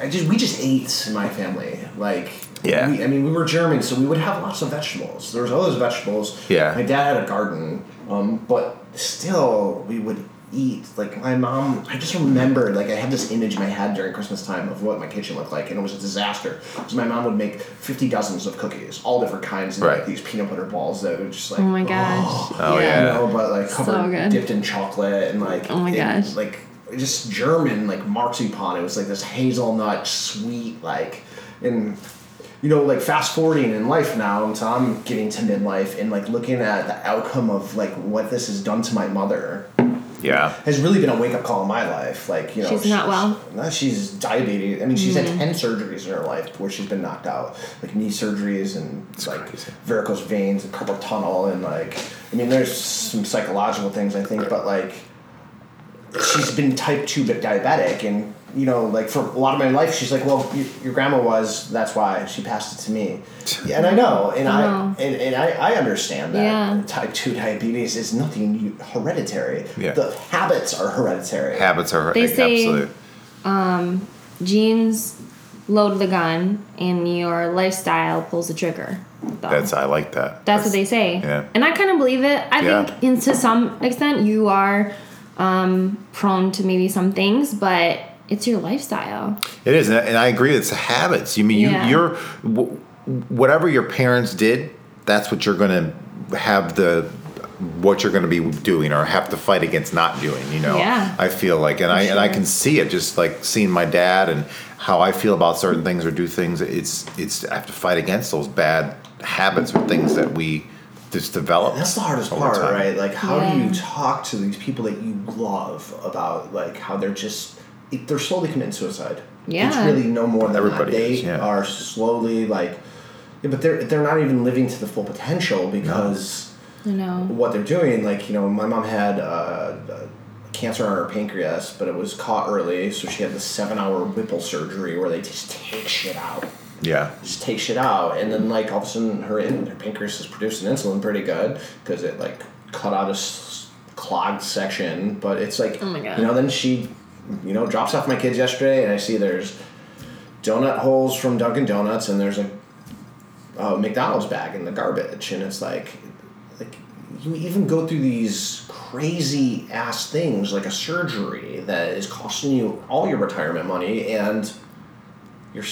I just we just ate in my family. Like Yeah. we, I mean we were German, so we would have lots of vegetables. There was all those vegetables. Yeah. My dad had a garden, um, but still we would eat. Like my mom, I just remembered like I had this image in my head during Christmas time of what my kitchen looked like, and it was a disaster. Because my mom would make fifty dozens of cookies, all different kinds, and Right. like these peanut butter balls that would just like Oh my gosh. Oh, you yeah. know, but like So covered, good. dipped in chocolate and like Oh my it- gosh. like just German like marzipan. It was like this hazelnut sweet like, and you know like fast forwarding in life now until I'm getting to midlife and like looking at the outcome of like what this has done to my mother Yeah. has really been a wake up call in my life. Like you know, She's not well? No, she's diabetes. I mean, she's Mm. had ten surgeries in her life where she's been knocked out, like knee surgeries and like crazy. varicose veins and carpal tunnel and like. I mean, there's some psychological things I think, but like, she's been type two diabetic and. You know, like for a lot of my life, she's like, "Well, y- your grandma was. That's why she passed it to me." And I know, and I, know. and, and I, I understand that Yeah. type two diabetes is nothing hereditary. Yeah. The habits are hereditary. Habits are They say- absolute. Genes load the gun, and your lifestyle pulls the trigger. though. That's I like that. That's what they say. Yeah. And I kind of believe it. I Yeah. think, in, to some extent, you are um, prone to maybe some things, but it's your lifestyle. It is, and I- agree. It's habits. You mean you, Yeah. you're whatever your parents did. That's what you're going to have the what you're going to be doing or have to fight against not doing. You know. Yeah. I feel like, and I and I can see it just like seeing my dad and how I feel about certain things or do things. It's it's I have to fight against those bad habits or things that we just develop. That's the hardest part, time. right? Like, how do you talk to these people that you love about like how they're just it, they're slowly committing suicide. Yeah. it's really no more than Everybody that. They is, yeah. are slowly like, yeah, but they're they're not even living to the full potential because I know. what they're doing. Like you know, my mom had uh, uh, cancer on her pancreas, but it was caught early, so she had the seven hour Whipple surgery where they just take shit out Yeah. just take shit out, and then like all of a sudden her in, her pancreas is producing insulin pretty good because it like cut out a s- clogged section. But it's like Oh my God. you know then she you know drops off my kids yesterday, and I see there's donut holes from Dunkin' Donuts, and there's a, a McDonald's bag in the garbage, and it's like like you even go through these crazy ass things like a surgery that is costing you all your retirement money and you're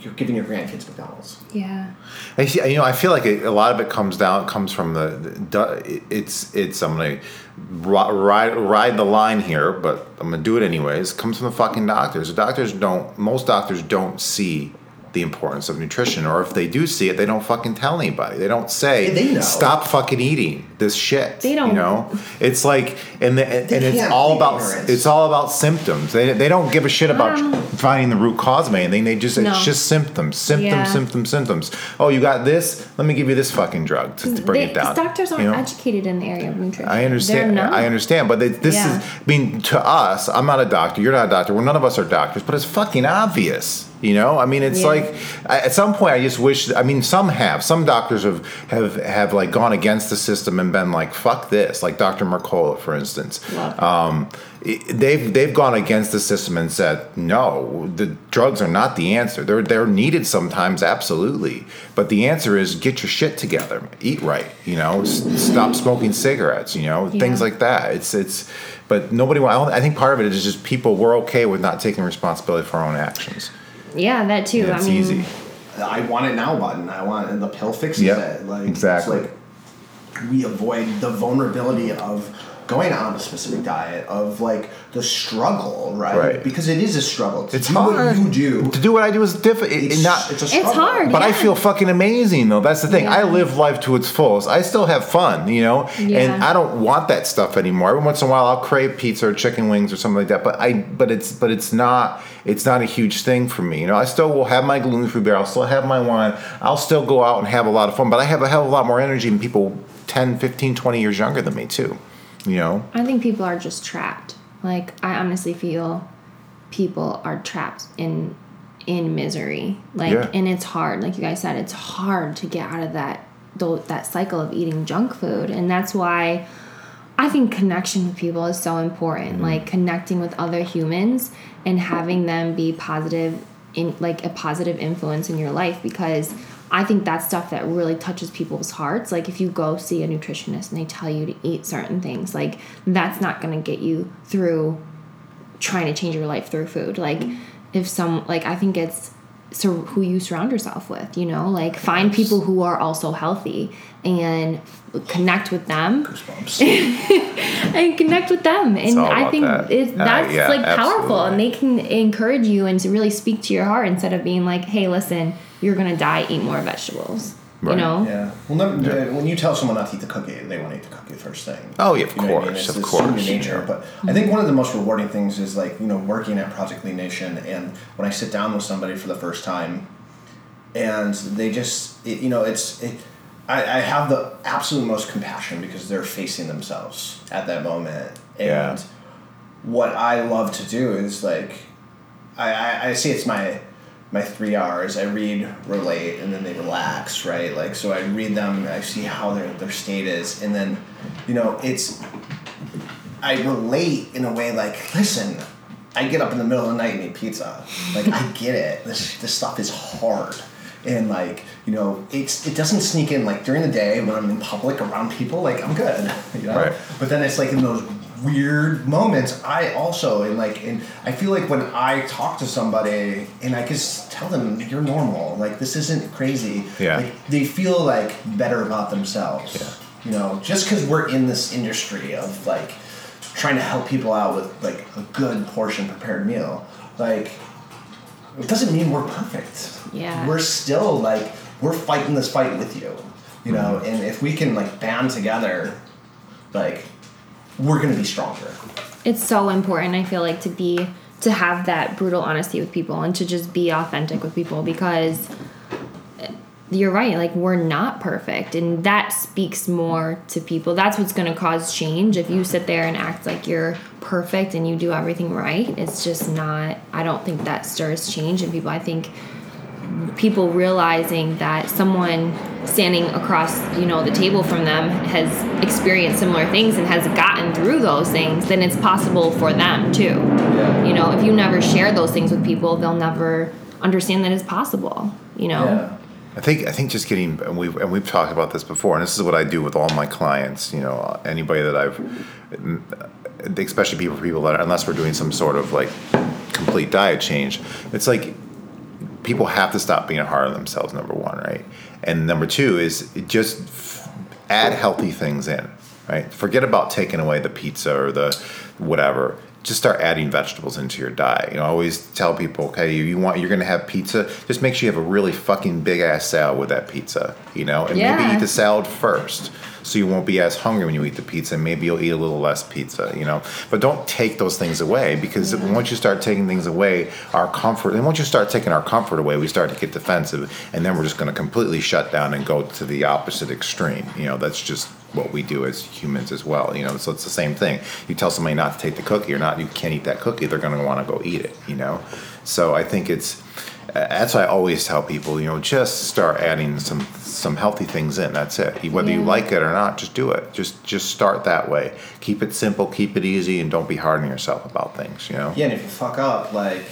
you're giving your grandkids McDonald's. Yeah. I see, you know, I feel like it, a lot of it comes down comes from the, the it's it's I'm gonna ride ride the line here, but I'm gonna do it anyways. Comes from the fucking doctors. The doctors don't. Most doctors don't see the importance of nutrition, or if they do see it, they don't fucking tell anybody. They don't say, Yeah, they know. "Stop fucking eating this shit." They don't- You know, it's like, and the, and it's all about ignorant. it's all about symptoms. They, they don't give a shit about Um, finding the root cause of anything. They just No. it's just symptoms, symptoms, Yeah. symptoms, symptoms. Oh, you got this? Let me give you this fucking drug to, to bring They- it down. doctors aren't you know? educated in the area of nutrition. I understand. I understand, but it, this Yeah. is. I mean, to us, I'm not a doctor. You're not a doctor. Well, none of us are doctors, but it's fucking obvious. You know, I mean, it's Yeah. like at some point, I just wish. I mean, some have. Some doctors have have have like gone against the system and been like, "Fuck this." Like Dr. Mercola, for instance. Um, they've they've gone against the system and said, "No, the drugs are not the answer. They're they're needed sometimes, absolutely, but the answer is get your shit together, eat right. You know, s- stop smoking cigarettes. You know, things like that. It's it's." But nobody. I I think part of it is just people. We're okay with not taking responsibility for our own actions. Yeah, that too. Yeah, I it's mean, easy. I want it now button. I want and the pill fixes Yep, it. Like exactly. It's like we avoid the vulnerability of going on a specific diet of like the struggle, right? Right. Because it is a struggle. To It's do hard. what you do. To do what I do is different. It's, not. it's a struggle. It's hard. But I feel fucking amazing though. That's the thing. I live life to its fullest. I still have fun, you know, and I don't want that stuff anymore. Every once in a while, I'll crave pizza or chicken wings or something like that. But I, but it's, but it's not, it's not a huge thing for me. You know, I still will have my gluten free beer. I'll still have my wine. I'll still go out and have a lot of fun. But I have a hell of a lot more energy than people 10, 15, 20 years younger than me too. You know, I think people are just trapped. Like I honestly feel people are trapped in in misery. Like Yeah. and it's hard. Like you guys said, it's hard to get out of that that cycle of eating junk food, and that's why I think connection with people is so important. Mm-hmm. Like connecting with other humans and having them be positive in like a positive influence in your life because I think that's stuff that really touches people's hearts. Like if you go see a nutritionist and they tell you to eat certain things, like that's not going to get you through trying to change your life through food. Like if some like I think it's so who you surround yourself with, you know, like find people who are also healthy and connect with them Goosebumps. and connect with them. And I think that. It's, Uh, that's yeah, like powerful, and they can encourage you and to really speak to your heart instead of being like, "Hey, listen, you're gonna die. Eat more vegetables." Right. You know. yeah. Well, never, uh, when you tell someone not to eat the cookie, they want to eat the cookie first thing. Oh, yeah, of You know what I mean? course, It's, of it's human course, nature. yeah. But I think one of the most rewarding things is like you know working at Project Lean Nation, and when I sit down with somebody for the first time, and they just it, you know it's it, I, I have the absolute most compassion because they're facing themselves at that moment, and Yeah. what I love to do is like I, I, I say it's my my three R's. I read, relate, and then they relax, right? Like so I read them, I see how their their state is, and then you know, it's I relate in a way like, listen, I get up in the middle of the night and eat pizza. Like I get it. This this stuff is hard. And like, you know, it's it doesn't sneak in like during the day when I'm in public around people, like I'm good. You know? Right. But then it's like in those weird moments, I also and like and I feel like when I talk to somebody and I just tell them you're normal, like this isn't crazy. Yeah. Like they feel like better about themselves. Yeah. You know, just because we're in this industry of like trying to help people out with like a good portion prepared meal, like it doesn't mean we're perfect. Yeah. We're still like we're fighting this fight with you. You know, mm-hmm. and if we can like band together, like we're gonna be stronger. it's so important i feel like to be to have that brutal honesty with people and to just be authentic with people because you're right like we're not perfect and that speaks more to people. That's what's going to cause change. If you sit there and act like you're perfect and you do everything right it's just not i don't think that stirs change in people. I think people realizing that someone standing across you know the table from them has experienced similar things and has gotten through those things then it's possible for them too Yeah. you know if you never share those things with people they'll never understand that it's possible you know Yeah. I think I think just getting and we've and we've talked about this before, and this is what I do with all my clients. You know, anybody that I've, especially people people that unless we're doing some sort of like complete diet change, it's like people have to stop being hard on themselves. Number one, right, and number two is just f- add healthy things in. Right, forget about taking away the pizza or the whatever just start adding vegetables into your diet. You know, I always tell people, okay, you, you want you're gonna have pizza, just make sure you have a really fucking big ass salad with that pizza. You know, and maybe eat the salad first, so you won't be as hungry when you eat the pizza. Maybe you'll eat a little less pizza. You know, but don't take those things away because once you start taking things away, our comfort, and once you start taking our comfort away, we start to get defensive, and then we're just gonna completely shut down and go to the opposite extreme. You know, that's just what we do as humans as well. You know, so it's the same thing. You tell somebody not to take the cookie or not, you can't eat that cookie. They're going to want to go eat it. You know, so I think it's that's why I always tell people. You know, just start adding some some healthy things in. That's it. Whether you like it or not, just do it. Just just start that way. Keep it simple. Keep it easy, and don't be hard on yourself about things. You know. Yeah, and if you fuck up, like,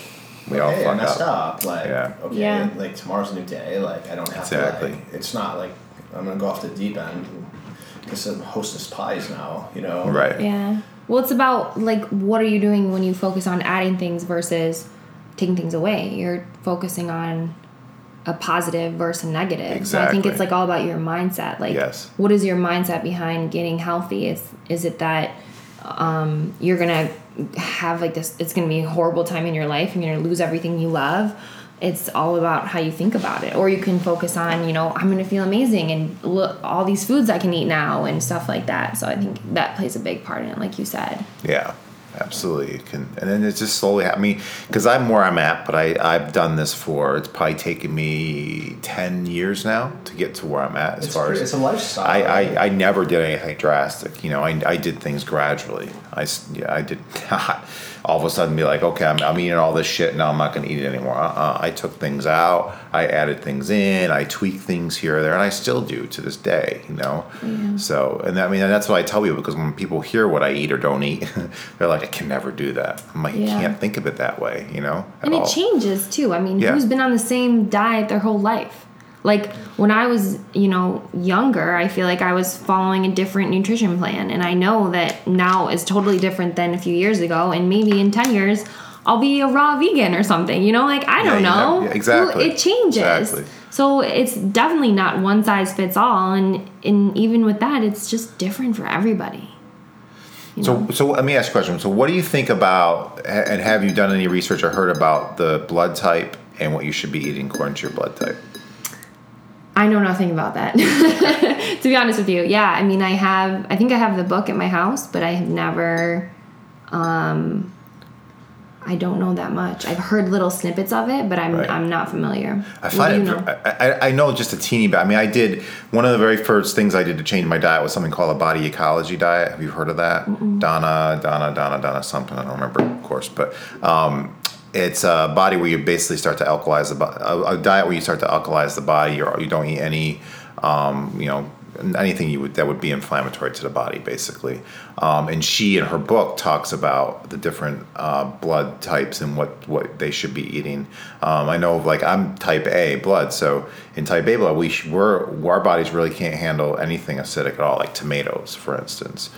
We all okay, I fuck messed up. up. Like, Yeah. okay, Yeah. like tomorrow's a new day. Like, I don't have Exactly. to. Like, it's not like I'm gonna go off the deep end. Because I'm hostess pies now, you know. Right. Yeah. Well, it's about like what are you doing when you focus on adding things versus taking things away. You're focusing on a positive versus a negative. So I think it's like all about your mindset. Like, Yes. what is your mindset behind getting healthy? Is is it that um, you're gonna have like this? It's gonna be a horrible time in your life. and You're gonna lose everything you love. It's all about how you think about it. Or you can focus on, you know, I'm gonna feel amazing and look all these foods I can eat now and stuff like that. So I think that plays a big part in it, like you said. Yeah, absolutely. It can, and then it's just slowly. I mean, because I'm where I'm at, but I I've done this for. It's probably taken me ten years now to get to where I'm at as It's, far pretty- as it's a lifestyle. I, right? I, I never did anything drastic. You know, I, I did things gradually. I, yeah, I did not all of a sudden be like, okay, I'm, I'm eating all this shit. Now I'm not going to eat it anymore. Uh-uh. I took things out. I added things in. I tweaked things here or there, and I still do to this day. You know, so and I mean that's what I tell people because when people hear what I eat or don't eat, they're like, I can never do that. I'm like, you can't think of it that way. You know, And all. it changes too. I mean, Yeah. who's been on the same diet their whole life? Like when I was, you know, younger, I feel like I was following a different nutrition plan. And I know that now is totally different than a few years ago. And maybe in 10 years, I'll be a raw vegan or something. You know, like I Yeah, don't know. have- yeah, exactly. It changes. Exactly. So it's definitely not one size fits all. And, and even with that, it's just different for everybody. You know? So, so let me ask you a question. So, what do you think about, and have you done any research or heard about the blood type and what you should be eating according to your blood type? I know nothing about that. to be honest with you. Yeah, I mean I have I think I have the book at my house, but I have never um I don't know that much. I've heard little snippets of it, but I'm Right. I'm not familiar. I What find you it. know? I, I, I know just a teeny bit. I mean, I did one of the very first things I did to change my diet was something called a body ecology diet. Have you heard of that? Donna, Donna, Donna, Donna, something. I don't remember, of course, but um, it's a body where you basically start to alkalize the body. A, a diet where you start to alkalize the body. You're, you don't eat any, um, you know, anything you would that would be inflammatory to the body, basically. Um, and she, in her book, talks about the different uh, blood types and what what they should be eating. Um, I know, like I'm type A blood, so in type A blood, we sh- we're our bodies really can't handle anything acidic at all, like tomatoes, for instance.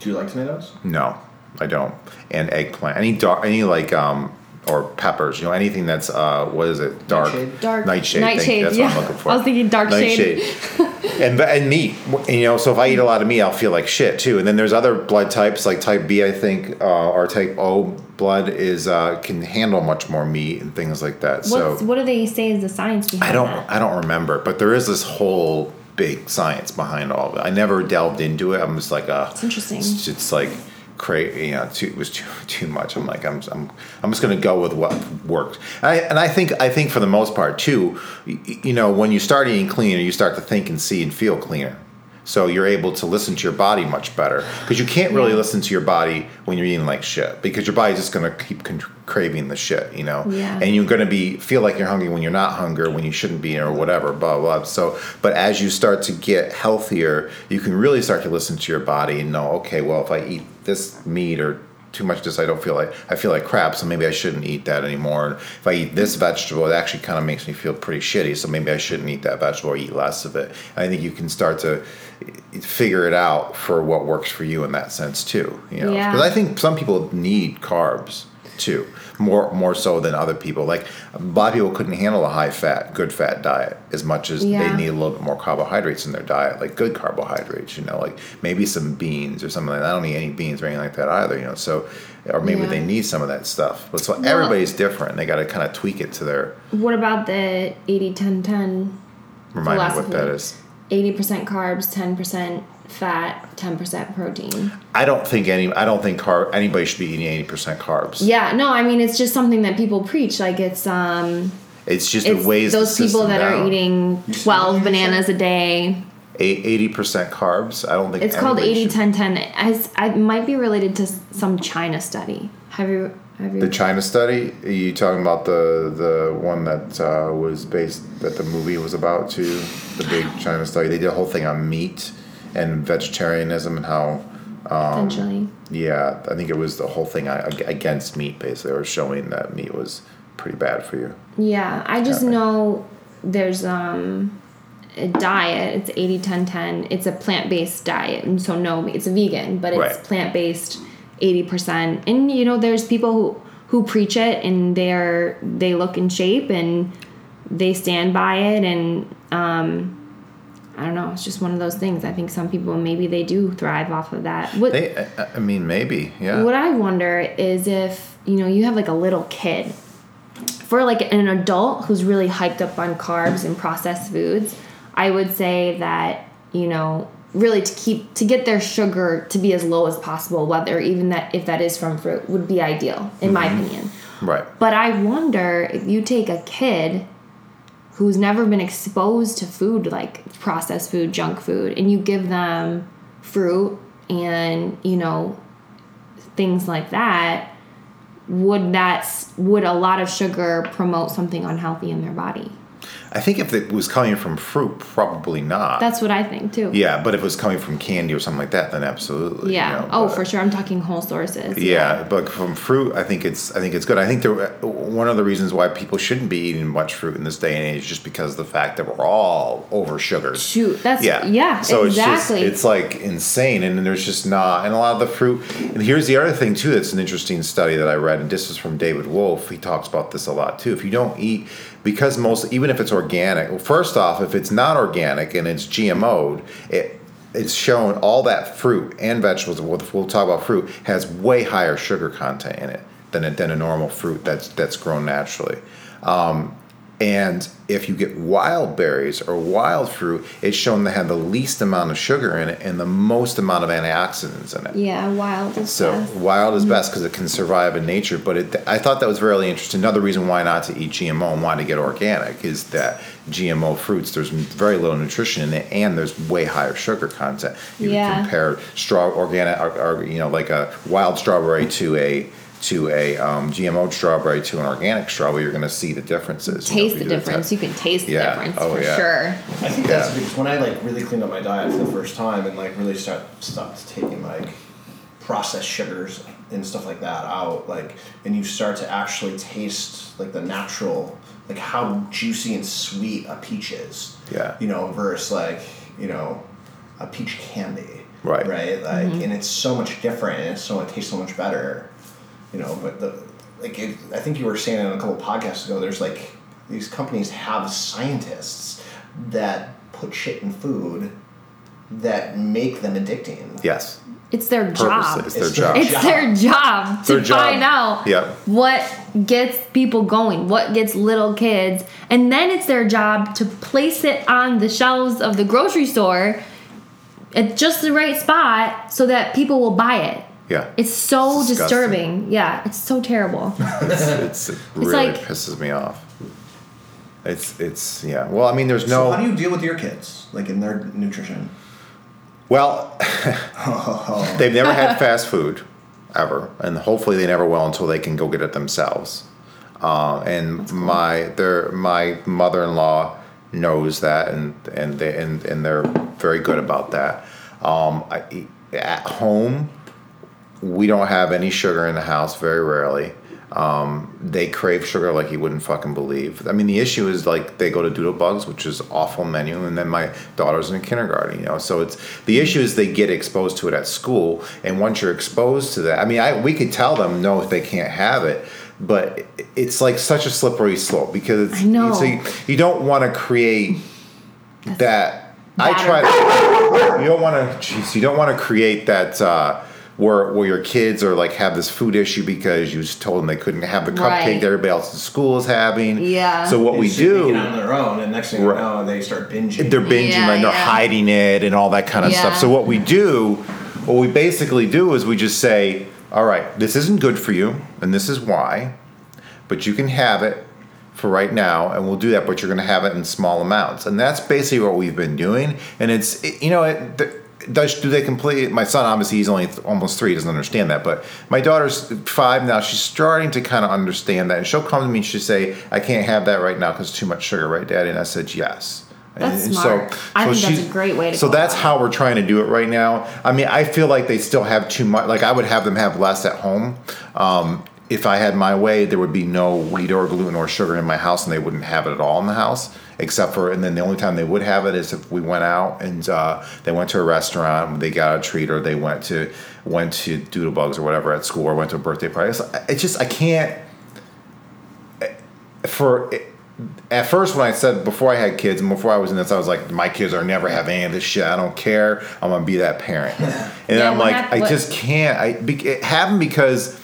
Do you like tomatoes? No, I don't. And eggplant, any dark, any like um or peppers, you know, anything that's uh what is it? Dark Nightshade? Dark nightshade. nightshade, that's yeah. what I'm looking for. I was thinking dark shade. Nightshade. and and meat, you know. So if I eat a lot of meat, I'll feel like shit too. And then there's other blood types like type B, I think, uh, or type O blood is uh, can handle much more meat and things like that. So what do they say is the science behind I don't that? I don't remember, but there is this whole big science behind all of it. I never delved into it. I'm just like, uh, It's interesting. It's, it's like cra- you know, too, it was too too much. I'm like, I'm I'm, I'm just gonna go with what works. And I, and I think I think for the most part too, you, you know, when you start eating cleaner, you start to think and see and feel cleaner. So you're able to listen to your body much better because you can't really listen to your body when you're eating like shit because your body's just gonna keep con- craving the shit, you know. Yeah. And you're gonna be feel like you're hungry when you're not hungry, when you shouldn't be, or whatever. Blah blah. So, but as you start to get healthier, you can really start to listen to your body and know, okay, well, if I eat this meat or too much this, I don't feel like I feel like crap, so maybe I shouldn't eat that anymore. If I eat this vegetable, it actually kind of makes me feel pretty shitty, so maybe I shouldn't eat that vegetable or eat less of it. I think you can start to eh, figure it out for what works for you in that sense too. You know, Yeah. because I think some people need carbs too, more more so than other people. Like a lot of people couldn't handle a high fat, good fat diet as much as Yeah. they need a little bit more carbohydrates in their diet, like good carbohydrates. You know, like maybe some beans or something like that. I don't eat any beans or anything like that either. You know, so or maybe Yeah. they need some of that stuff. But so Well- everybody's different. They got to kind of tweak it to their What about the 80 10 10? remind me what that is. 80% carbs, 10% fat, 10% protein. I don't think any. I don't think car anybody should be eating eighty percent carbs. Yeah, no, I mean it's just something that people preach. Like it's um It's just it's it weighs the those people system that are eating 12 bananas a day. eighty percent carbs. I don't think It's called anybody 80 should- 10 10. As it might be related to some China study. Have you have you The China study. Are you talking about the the one that uh, was based that the movie was about too? The big China study. They did a whole thing on meat and vegetarianism and how. Um, potentially? Yeah, I think it was the whole thing against meat. Basically, or showing that meat was pretty bad for you. Yeah, I just know there's um a diet. It's 80 10 10. It's a plant-based diet. And so no, it's a vegan, but it's Right. plant-based 80%. And you know there's people who who preach it and they're they look in shape and they stand by it and um I don't know. It's just one of those things. I think some people maybe they do thrive off of that. What They, I- I mean, maybe, yeah. what I wonder is if, you know, you have like a little kid. For like an adult who's really hyped up on carbs and processed foods, I would say that, you know, really to keep to get their sugar to be as low as possible, whether even that if that is from fruit, would be ideal, in my mm-hmm. opinion. right. But I wonder if you take a kid who's never been exposed to food like processed food, junk food, and you give them fruit and, you know, things like that, would that would a lot of sugar promote something unhealthy in their body? I think if it was coming from fruit, probably not. That's what I think too. yeah, but if it was coming from candy or something like that, then absolutely. you Yeah. know, oh, but- for sure. I'm talking whole sources. Yeah, but from fruit, I think it's I think it's good. I think there one of the reasons why people shouldn't be eating much fruit in this day and age is just because of the fact that we're all over sugared. Shoot, that's Yeah. yeah, So exactly. it's just it's like insane, and there's just not, and a lot of the fruit. And here's the other thing too. That's an interesting study that I read, and this is from David Wolfe. He talks about this a lot too. If you don't eat, because most even if it's organic, well, first off, if it's not organic and it's GMO'd, it it's shown all that fruit and vegetables. We'll, talk about fruit has way higher sugar content in it than a, than a normal fruit that's that's grown naturally. Um, and if you get wild berries or wild fruit, it's shown to have the least amount of sugar in it and the most amount of antioxidants in it. yeah, wild is So best. wild is mm-hmm. best because it can survive in nature. But it, I thought that was really interesting. Another reason why not to eat GMO and why to get organic is that GMO fruits there's very little nutrition in it and there's way higher sugar content. You Yeah. compare straw organic or, or you know like a wild strawberry to a to a um, GMO strawberry to an organic strawberry, you're going to see the differences. you know, taste the difference. test. You can taste the difference Oh, for yeah. sure. I think that's because when I like really cleaned up my diet for the first time and like really start stopped taking like processed sugars and stuff like that out, like and you start to actually taste like the natural, like how juicy and sweet a peach is. Yeah. You know, versus like you know, a peach candy. Right. Right. Like, Mm-hmm. and it's so much different. And it's so it tastes so much better. You know, but the like it, I think you were saying on a couple podcasts ago. There's like these companies have scientists that put shit in food that make them addicting. Yes. It's their Purposely. job. It's their It's job. their It's their job to Their job. find out Yep. what gets people going, what gets little kids, and then it's their job to place it on the shelves of the grocery store at just the right spot so that people will buy it. Yeah. It's so It's disgusting. disturbing. Yeah, it's so terrible. it's, it really like- pisses me off. It's it's yeah. Well, I mean, there's So no. how do you deal with your kids, like in their nutrition? well, they've never had fast food ever, and hopefully they never will until they can go get it themselves. Uh, and my their my mother-in-law knows that, and and they and, and they're very good about that. Um, I, at home, we don't have any sugar in the house very rarely. Um, they crave sugar like you wouldn't fucking believe. I mean, the issue is like they go to Doodle Bugs, which is awful menu, and then my daughter's in kindergarten. You know, so it's the issue is they get exposed to it at school, and once you're exposed to that, I mean, I we could tell them no, if they can't have it, but it's like such a slippery slope because I know. so you, you don't want to create that. I try to. You don't want to. Jeez, you don't want to create that. Uh, where, where your kids are like have this food issue because you just told them they couldn't have the cupcake Right. that everybody else in school is having. Yeah. So what we They should do, on their own, and next thing Right. you know, they start binging. they're binging Yeah, and they're yeah. hiding it and all that kind of stuff. So what we do, what we basically do is we just say, all right, this isn't good for you, and this is why, but you can have it for right now, and we'll do that. But you're going to have it in small amounts, and that's basically what we've been doing. And it's it- you know it. Does do they complete? My son obviously he's only th- almost three, he doesn't understand that. But my daughter's five now; she's starting to kind of understand that, and she'll come to me and she'll say, "I can't have that right now because too much sugar, right, Daddy?" And I said, "Yes." That's And smart. I think that's a great way to So that's it. how we're trying to do it right now. I mean, I feel like they still have too much. Like I would have them have less at home. Um, if I had my way, there would be no wheat or gluten or sugar in my house, and they wouldn't have it at all in the house. Except for, and then the only time they would have it is if we went out and uh, they went to a restaurant, they got a treat, or they went to went to Doodle Bugs or whatever at school, or went to a birthday party. It's, it's just I can't for at first when I said before I had kids and before I was in this, I was like, my kids are never having any of this shit. I don't care. I'm gonna be that parent. And Yeah, I'm like, I just can't. I be, it happened because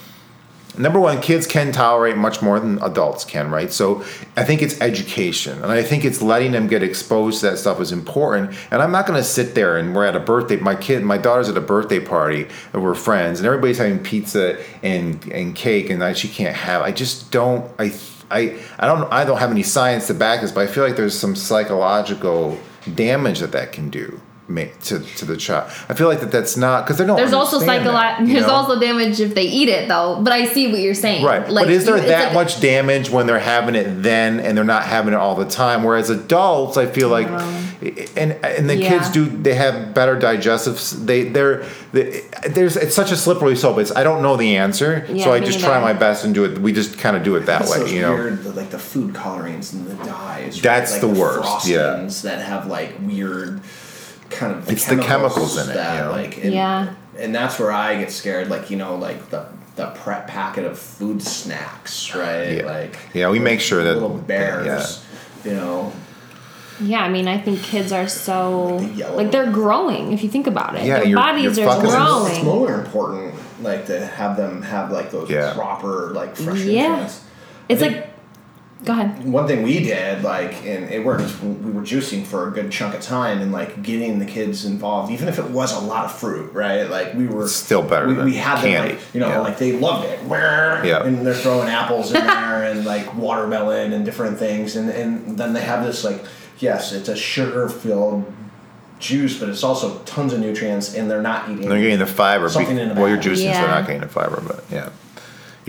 number one, kids can tolerate much more than adults can, right? So I think it's education, and I think it's letting them get exposed to that stuff is important. And I'm not going to sit there and we're at a birthday. My kid, my daughter's at a birthday party, and we're friends, and everybody's having pizza and and cake, and I, she can't have. I just don't. I I I don't I don't have any science to back this, but I feel like there's some psychological damage that that can do. Ma- To, to the child, I feel like that that's not because they don't. There's also understand psycholo- that, There's know? also damage if they eat it, though. But I see what you're saying. Right. Like, but is there you- that like- much damage when they're having it then and they're not having it all the time? Whereas adults, I feel like, and and the kids do they have better digestives? They they're they, there's it's such a slippery slope. It's I don't know the answer, Yeah, so I me just try my best and do it. We just kind of do it that It's way, those you know. weird, the, like the food colorings and the dyes. right? That's Like the worst, yeah. that have like weird kind of. It's the chemicals in it, that, you know? Like, and, Yeah. and that's where I get scared. Like you know, like the the prep packet of food snacks, right? Yeah. Like Yeah, we make sure that- little bears. You know, Yeah, I mean, I think kids are so Like the like they're growing. If you think about it, Yeah, their you're- bodies you're growing. it's more important like to have them have like those Yeah. proper like fresh Yeah. nutrients. It's think- like, go ahead. one thing we did like and it worked we were juicing for a good chunk of time and like getting the kids involved even if it was a lot of fruit right like we were It's still better we, than we had them candy, like you know yeah. like they loved it Yeah. and they're throwing apples in there and like watermelon and different things and and then they have this like yes it's a sugar filled juice but it's also tons of nutrients and they're not eating They're getting the fiber. be- Something in the well, you're bag. juicing, so they're not getting the fiber, but yeah.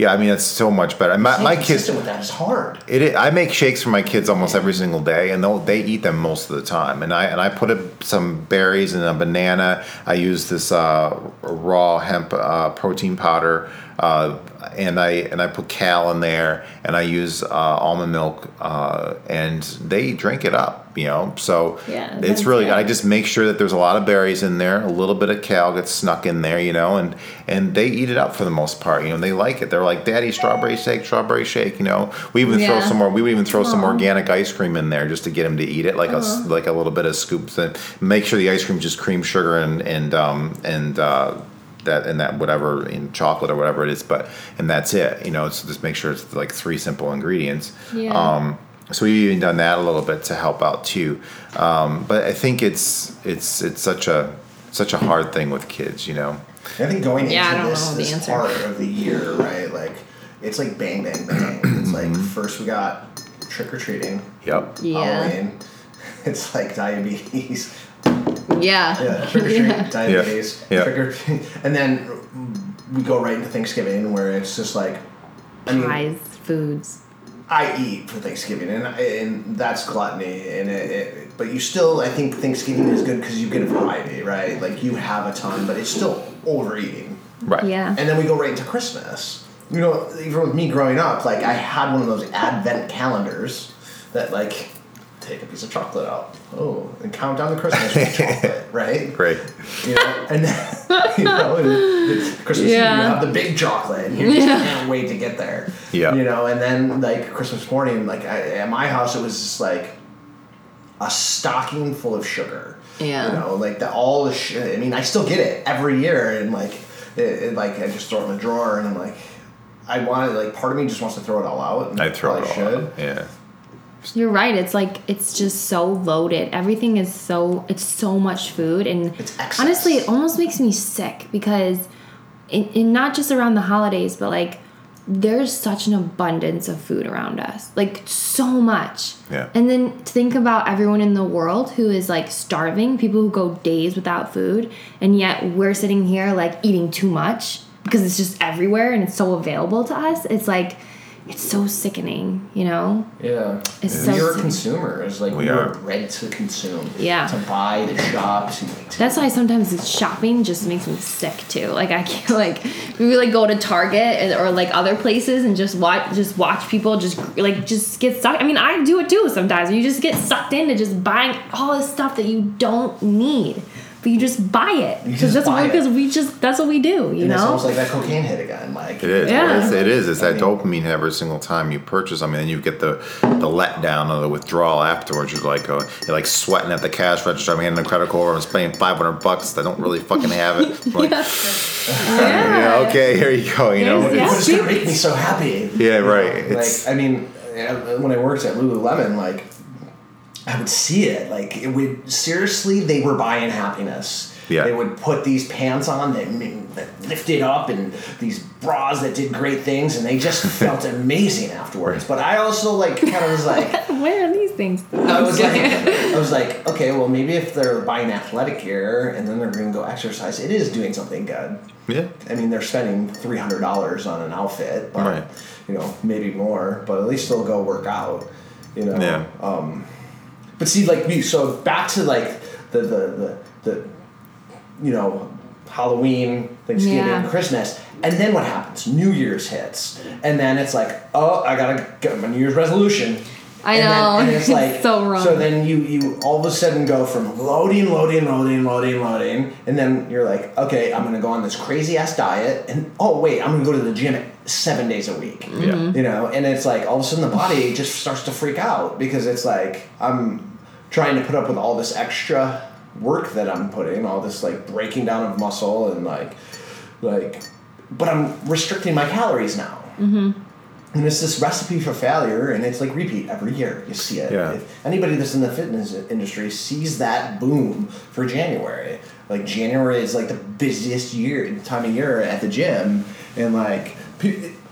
Yeah, I mean it's so much better. My, my kids, with that is hard It is, I make shakes for my kids almost every single day, and they eat them most of the time. And I and I put a, some berries and a banana. I use this uh, raw hemp uh, protein powder, uh, and I and I put kale in there, and I use uh, almond milk, uh, and they drink it up. You know, so Yeah, it's really. good. I just make sure that there's a lot of berries in there, a little bit of kale gets snuck in there, you know, and and they eat it up for the most part. You know, and they like it. They're like, "Daddy, strawberry shake, strawberry shake." You know, we even throw some more. We would even throw some organic ice cream in there just to get them to eat it, like a s- like a little bit of scoops, and make sure the ice cream just cream sugar and and um and. Uh, that and that whatever in chocolate or whatever it is, but and that's it. You know, so just make sure it's like three simple ingredients. Yeah. Um, so we've even done that a little bit to help out too. Um, but I think it's it's it's such a such a hard thing with kids, you know. I think going Yeah, I into don't this, the this answer. part of the year, right? Like, it's like bang, bang, bang. It's like first we got trick or treating, Yep. Yeah. Halloween. It's like diabetes. Yeah. Yeah, trick or treat, Yeah. diabetes. Yeah. Trick or treat. And then we go right into Thanksgiving where it's just like, I mean, Pies, foods. I eat for Thanksgiving, and and that's gluttony, and it, it but you still, I think Thanksgiving is good because you get a variety, right? Like you have a ton, but it's still overeating. Right. Yeah. And then we go right into Christmas. You know, even with me growing up, like I had one of those advent calendars that like take a piece of chocolate out, oh, and count down the Christmas with chocolate, right? Great. You know, and then, you know, and it's Christmas Eve, Yeah. you have the big chocolate, and you just can't wait to get there. Yeah. You know, and then like Christmas morning, like I, at my house, it was just like a stocking full of sugar. Yeah. You know, like the all the shit. I mean, I still get it every year, and like, it, it, like I just throw it in the drawer, and I'm like, I want it. Like, part of me just wants to throw it all out. And I throw it probably all should. out. Yeah. You're right. It's like it's just so loaded. Everything is so it's so much food, and It's honestly, it almost makes me sick because, in, in not just around the holidays, but like there's such an abundance of food around us, like so much. Yeah. And then to think about everyone in the world who is like starving, people who go days without food, and yet we're sitting here like eating too much because it's just everywhere and it's so available to us. It's like it's so sickening, you know. Yeah. It's so You're a sick. consumer. It's like We we are are. bred to consume. Yeah. To buy, to shop, to. to That's why sometimes shopping just makes me sick too. Like I can't like we like go to Target or like other places and just watch just watch people just like just get sucked. I mean I do it too sometimes. You just get sucked into just buying all this stuff that you don't need, but you just buy it because that's buy because we just that's what we do. You and it's almost like that cocaine hit again. Like It is. Yeah. It's, it is. It's that mean- dopamine every single time you purchase something, and you get the the letdown or the withdrawal afterwards. You're like, uh, you're like sweating at the cash register. I'm handing the credit card. I'm spending 500 bucks. I don't really fucking have it. I'm like, yeah, okay, here you go. You know. There's- It's- But it's gonna make me so happy. Yeah, You know, right. Like I mean, when I worked at Lululemon, like I would see it. Like it would seriously, they were buying happiness. Yeah. They would put these pants on that, that lifted up and these bras that did great things, and they just felt amazing afterwards. But I also like kind of was like. Where are these things? I was like, I was like, okay, well, maybe if they're buying athletic gear and then they're going to go exercise, it is doing something good. yeah. I mean, they're spending three hundred dollars on an outfit, but Right. you know, maybe more. But at least they'll go work out. You know. Yeah. Um, but see, like we so back to like the the the, the you know Halloween, Thanksgiving, Yeah. Christmas, and then what happens? New Year's hits, and then it's like, oh, I gotta get my New Year's resolution. I And then- know. and it's like So wrong. So then you you all of a sudden go from loading, loading, loading, loading, loading, and then you're like, okay, I'm gonna go on this crazy ass diet, and oh wait, I'm gonna go to the gym seven days a week. Yeah. You know, and it's like all of a sudden the body just starts to freak out because it's like I'm trying to put up with all this extra work that I'm putting, all this like breaking down of muscle and like like but I'm restricting my calories now. Mm-hmm. And it's this recipe for failure, and it's like repeat every year. You see it. Yeah. If anybody that's in the fitness industry sees that boom for January. Like January is like the busiest year time of year at the gym, and like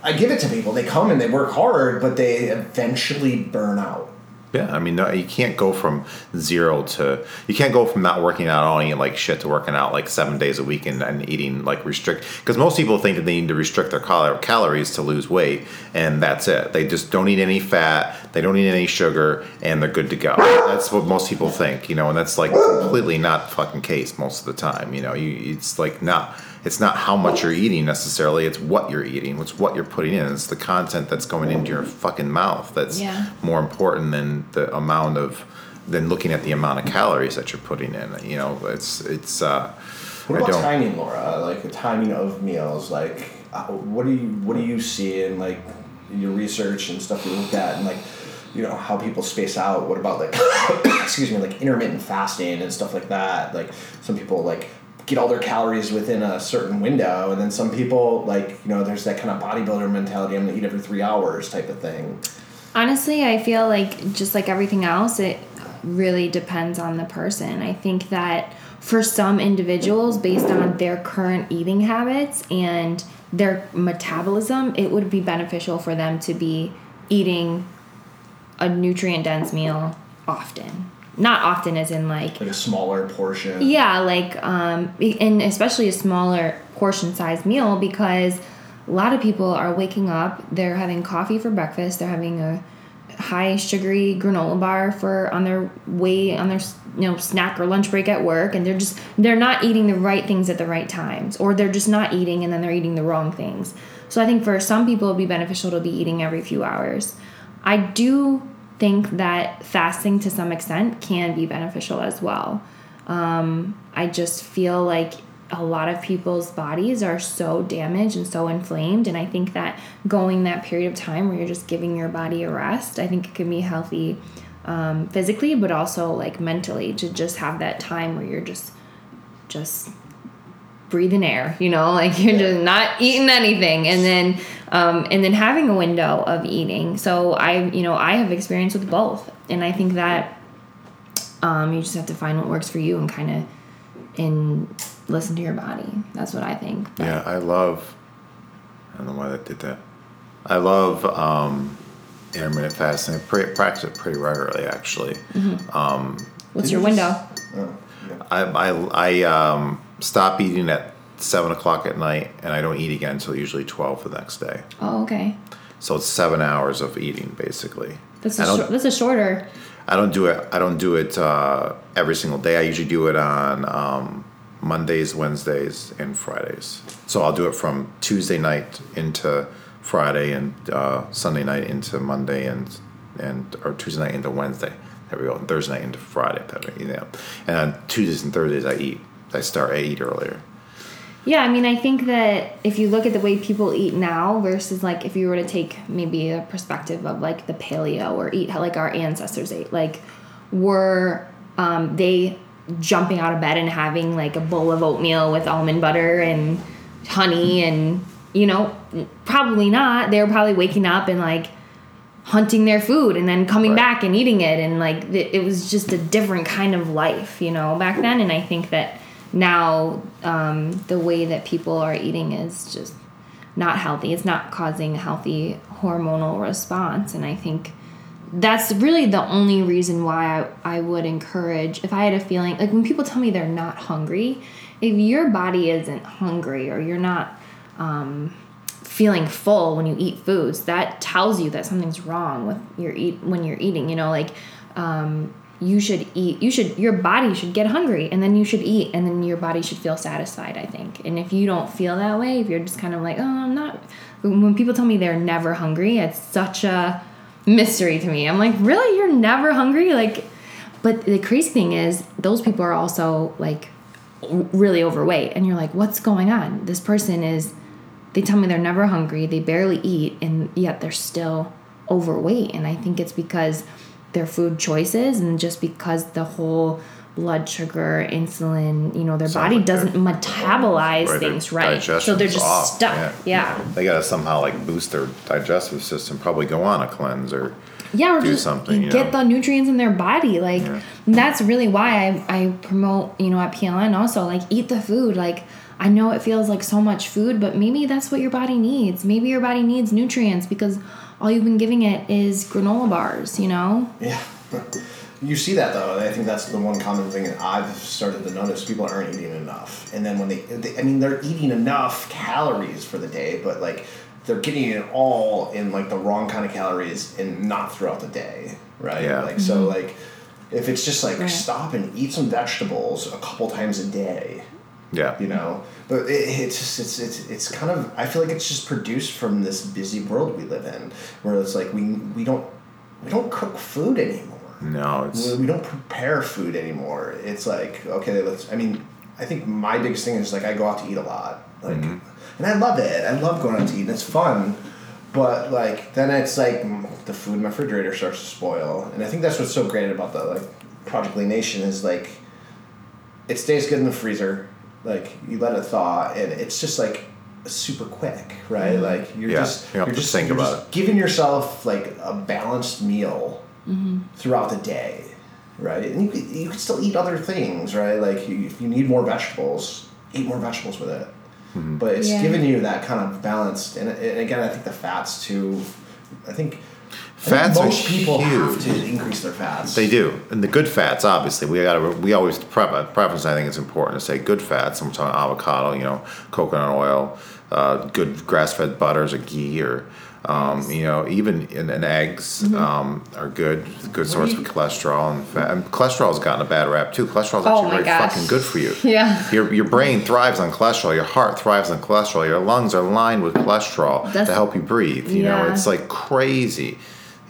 I give it to people. They come and they work hard, but they eventually burn out. Yeah, I mean, no, you can't go from zero to you can't go from not working out all eating like shit to working out like seven days a week and, and eating like restrict because most people think that they need to restrict their cal- calories to lose weight and that's it. They just don't eat any fat, they don't eat any sugar, and they're good to go. That's what most people think, you know, and that's like completely not fucking case most of the time. You know, you it's like not it's not how much you're eating necessarily it's what you're eating it's what you're putting in it's the content that's going into your fucking mouth that's Yeah. more important than the amount of than looking at the amount of calories that you're putting in you know it's it's uh What I about don't timing, Laura? Like the timing of meals. Like, uh, what do you what do you see in like your research and stuff you looked at, and like, you know, how people space out? What about like, excuse me, like intermittent fasting and stuff like that? Like, some people like get all their calories within a certain window, and then some people like, you know, there's that kind of bodybuilder mentality. I'm gonna eat every three hours type of thing. Honestly, I feel like just like everything else, it really depends on the person. I think that for some individuals, based on their current eating habits and their metabolism, it would be beneficial for them to be eating a nutrient dense meal often. Not often, as in like Like a smaller portion. yeah, like um, and especially a smaller portion size meal because a lot of people are waking up, they're having coffee for breakfast, they're having a high sugary granola bar for on their way on their you know snack or lunch break at work and they're just they're not eating the right things at the right times or they're just not eating and then they're eating the wrong things. So I think for some people it'd be beneficial to be eating every few hours. I do think that fasting to some extent can be beneficial as well. Um, I just feel like a lot of people's bodies are so damaged and so inflamed, and I think that going that period of time where you're just giving your body a rest, I think it can be healthy um, physically, but also like mentally to just have that time where you're just just breathing air you know like you're just not eating anything and then um, and then having a window of eating so i you know i have experience with both and i think that um, you just have to find what works for you and kind of and listen to your body that's what i think But- Yeah, I love. I don't know why that did that. I love um, intermittent fasting. I pre- practice it pretty regularly, actually. what's your you window Oh, yeah. I I, I um, stop eating at seven o'clock at night, and I don't eat again until usually twelve the next day. oh okay So it's seven hours of eating basically. that's a that's a shorter I don't do it. I don't do it uh, every single day. I usually do it on um, Mondays, Wednesdays, and Fridays. So I'll do it from Tuesday night into Friday, and uh, Sunday night into Monday, and and or Tuesday night into Wednesday. There we go. And Thursday night into Friday. You know. And on Tuesdays and Thursdays, I eat. I start. I eat earlier. Yeah, I mean, I think that if you look at the way people eat now versus like if you were to take maybe a perspective of like the paleo or eat how like our ancestors ate, like were um, they jumping out of bed and having like a bowl of oatmeal with almond butter and honey and you know probably not. They were probably waking up and like hunting their food and then coming Right. back and eating it and like it was just a different kind of life you know back then and i think that now um, the way that people are eating is just not healthy. It's not causing a healthy hormonal response. And i think that's really the only reason why I, I would encourage if i had a feeling like when people tell me they're not hungry if your body isn't hungry or you're not um, feeling full when you eat foods that tells you that something's wrong with your eat when you're eating you know like um, you should eat you should your body should get hungry and then you should eat and then your body should feel satisfied i think. And if you don't feel that way if you're just kind of like oh i'm not when people tell me they're never hungry it's such a mystery to me. I'm like really? You're never hungry? Like but the crazy thing is those people are also like really overweight and you're like what's going on? This person is they tell me they're never hungry they barely eat and yet they're still overweight and i think it's because their food choices and just because the whole blood sugar insulin you know their Sounds body like doesn't metabolize Right, things right so they're just off, stuck yeah. yeah They gotta somehow like boost their digestive system. Probably go on a cleanse or yeah or do just something, you get know. the nutrients in their body like Yeah. that's really why I, I promote you know at pln also like eat the food like i know it feels like so much food but maybe that's what your body needs maybe your body needs nutrients because all you've been giving it is granola bars you know Yeah. You see that though, and I think that's the one common thing that I've started to notice. People aren't eating enough, and then when they, they I mean, they're eating enough calories for the day, but like they're getting it all in like the wrong kind of calories and not throughout the day, right? Yeah. Like so, mm-hmm. like if it's just like Right. stop and eat some vegetables a couple times a day, yeah. you know? But it, it's just it's, it's it's kind of i feel like it's just produced from this busy world we live in where it's like we we don't we don't cook food anymore. No, it's we, we don't prepare food anymore. It's like okay let's i mean i think my biggest thing is like i go out to eat a lot. Like mm-hmm. and i love it. I love going out to eat and it's fun. But like then it's like the food in my refrigerator starts to spoil. And i think that's what's so great about the like project Lean nation is like it stays good in the freezer. Like you let it thaw, and it's just like super quick, right? Mm-hmm. Like you're Yeah, just you you're just think you're about just it. giving yourself like a balanced meal mm-hmm. throughout the day, right? And you could, you could still eat other things, right? Like you, if you need more vegetables, eat more vegetables with it. Mm-hmm. But it's Yeah. giving you that kind of balance, and, and again, I think the fats too. I think Fats are most people have to increase their fats. They do, and the good fats. Obviously, we got to. We always pre- preference. I think it's important to say good fats. And we're talking avocado, you know, coconut oil, uh, good grass-fed butters, or ghee, or um, you know, even in, in eggs Mm-hmm. um, are good. Good source of cholesterol and fat. And cholesterol has gotten a bad rap too. Cholesterol is Oh actually my very gosh. fucking good for you. Yeah. Your, your brain thrives on cholesterol. Your heart thrives on cholesterol. Your lungs are lined with cholesterol That's- to help you breathe. You know, it's like crazy.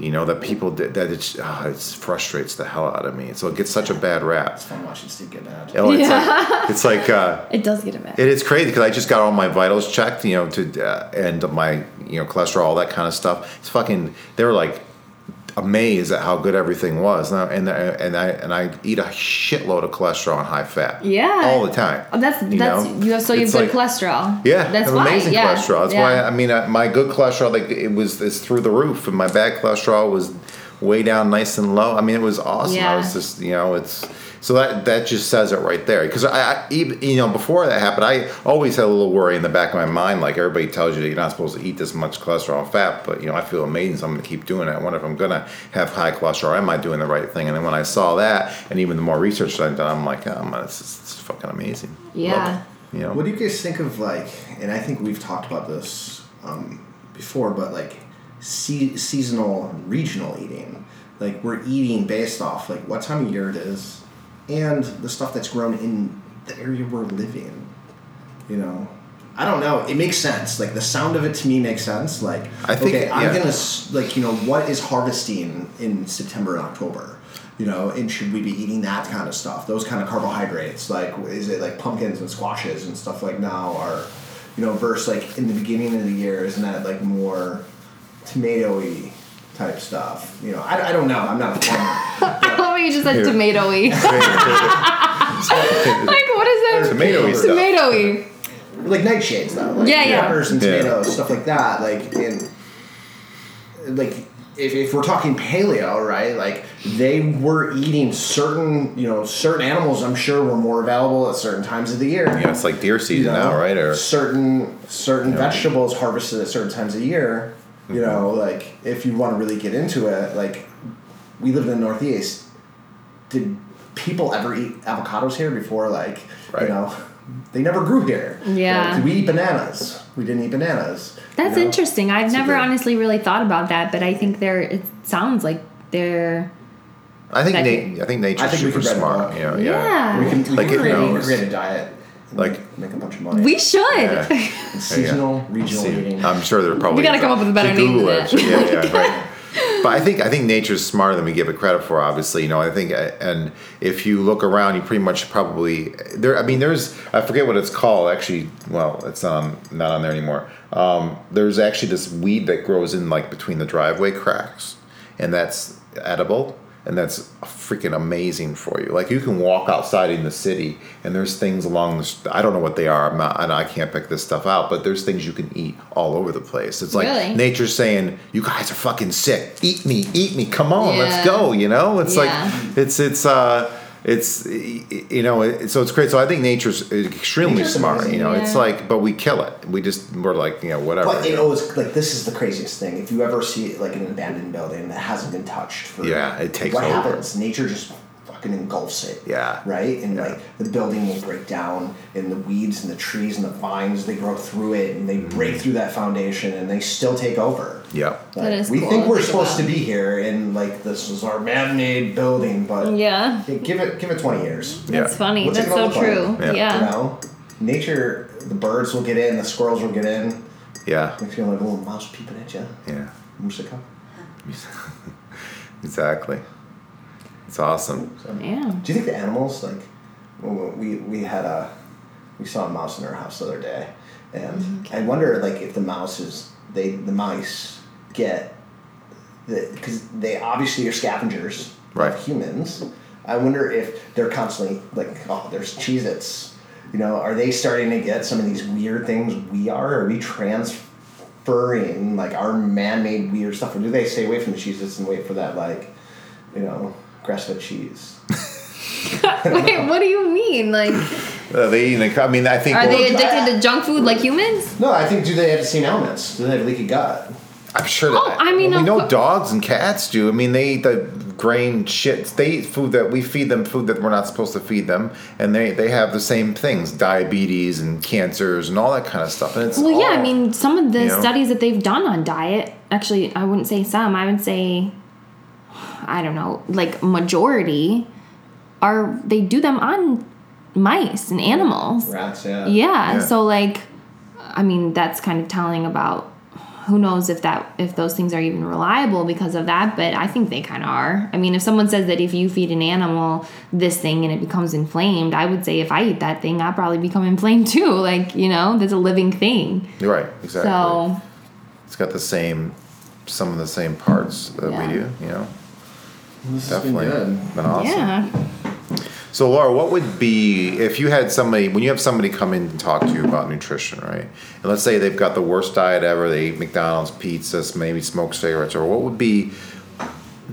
You know that people that that it's oh, it frustrates the hell out of me. So it gets such a bad rap. It's fun watching Steve get mad. Oh, it's Yeah. like it's like uh, It does get a bad. it is crazy because I just got all my vitals checked. You know, to uh, and my you know cholesterol, all that kind of stuff. It's fucking. They were like amazed at how good everything was. And I, and I, and I and I eat a shitload of cholesterol and high fat. Yeah. all the time. Oh, that's you that's know? you have so you have good like- cholesterol. yeah, that's I why. amazing yeah. cholesterol. That's yeah. why I mean uh, my good cholesterol like it was is through the roof, and my bad cholesterol was way down, nice and low. I mean, it was awesome. I was just you know it's so that that just says it right there. Because I, I even you know before that happened, I always had a little worry in the back of my mind, like everybody tells you that you're not supposed to eat this much cholesterol and fat, but you know I feel amazing, so I'm going to keep doing it. I wonder if I'm going to have high cholesterol. Am I doing the right thing? And then when I saw that, and even the more research that I've done, I'm like, oh man, this is, this is fucking amazing. Yeah. You know. What do you guys think of like? And I think we've talked about this um, before, but like se- seasonal, regional eating. Like we're eating based off like what time of year it is, and the stuff that's grown in the area we're living. You know, I don't know. It makes sense. Like the sound of it to me makes sense. Like I think- okay, I'm gonna like you know what is harvesting in September and October. You know, and should we be eating that kind of stuff? Those kind of carbohydrates, like is it like pumpkins and squashes and stuff like now, are, you know, versus like in the beginning of the year, isn't that like more tomatoey type stuff? You know, I, I don't know. I'm not a farmer. I you just said Here. tomatoey. like what is that? Tomatoey stuff. Tomatoey. like nightshades though. Like Yeah, yeah. peppers and Yeah. tomatoes, stuff like that. Like in like if, if we're talking paleo, right? Like they were eating certain, you know, certain animals. I'm sure were more available at certain times of the year. Yeah, it's like deer You season know, now, right? Or certain certain Yeah. vegetables harvested at certain times of year. You Mm-hmm. know, like if you want to really get into it, like we live in the Northeast. Did people ever eat avocados here before? Like Right. you know, they never grew here. Yeah. Like, did we eat bananas? We didn't eat bananas. That's you know? interesting. I've It's a never good- honestly really thought about that, but I think they're. It sounds like they're. I think That na- could- I think nature's I think we super could write a smart. book. You know, Yeah. yeah. We can, we Like can it create, knows. create a diet. Like- make a bunch of money. We should. Yeah. And seasonal, regional See, eating. I'm sure there are probably. We gotta come up with a better You name Google than it. that. Yeah, yeah, right. But I think I think nature's smarter than we give it credit for. Obviously, you know. I think, uh, and if you look around, you pretty much probably there. I mean, there's I forget what it's called. Actually, well, it's not on, not on there anymore. Um, there's actually this weed that grows in like between the driveway cracks, and that's edible. And that's freaking amazing for you. Like you can walk outside in the city, and there's things along the. st- I don't know what they are. I'm not. and I can't pick this stuff out. But there's things you can eat all over the place. It's like Really? nature's saying, "You guys are fucking sick. Eat me, eat me. Come on, Yeah. let's go." You know, it's Yeah. like it's it's uh it's you know it, so it's great. So I think nature's extremely Nature's smart. amazing. You know, it's like but we kill it. We just we're like you know whatever. But you know, it's like this is the craziest thing. If you ever see like an abandoned building that hasn't been touched for Yeah, it takes what over. happens? Nature just fucking engulfs it. Yeah. Right? And Yeah. like the building will break down and the weeds and the trees and the vines they grow through it and they Mm-hmm. break through that foundation and they still take over. Yeah. Like, That is we cool think we're think supposed to be here and like this is our man-made building, but Yeah. yeah, give it give it twenty years. Yeah. That's funny. What's That's so look like? true. Yeah. Yeah. You know, nature, the birds will get in, the squirrels will get in. Yeah. You feel like a little mouse peeping at you. Yeah. Musica. Exactly. It's awesome. So, Yeah. Do you think the animals like? Well, we we had a we saw a mouse in our house the other day, and I wonder like if the mouses they the mice get the because they obviously are scavengers Right. of humans. I wonder if they're constantly like oh there's Cheez-Its. You know, are they starting to get some of these weird things we are? Are we transferring like our man-made weird stuff, or do they stay away from the Cheez-Its and wait for that like, you know, grass-fed cheese. Wait, what do you mean? Like, Uh, they, they, I mean, I think. are they Well, addicted to junk food like humans? No, I think do they have the same elements? Do they have leaky gut? I'm sure. That, Oh, I mean, we know cour- dogs and cats do. I mean, they eat the grain shit. They eat food that we feed them, food that we're not supposed to feed them, and they they have the same things: diabetes and cancers and all that kind of stuff. And it's Well, yeah, I mean, some of the you know? studies that they've done on diet, actually, I wouldn't say some, I would say, I don't know, like majority are, they do them on mice and animals. Rats, yeah. Yeah, Yeah. so like, I mean, that's kind of telling about who knows if that if those things are even reliable because of that but i think they kind of are i mean if someone says that if you feed an animal this thing and it becomes inflamed i would say if i eat that thing i'll probably become inflamed too like you know that's a living thing You're right, exactly. so it's got the same, some of the same parts that Yeah. we do. You know, This definitely has been good. been awesome. yeah So, Laura, what would be if you had somebody when you have somebody come in and talk to you about nutrition, right? And let's say they've got the worst diet ever. They eat McDonald's, pizzas, maybe smoke cigarettes, or what would be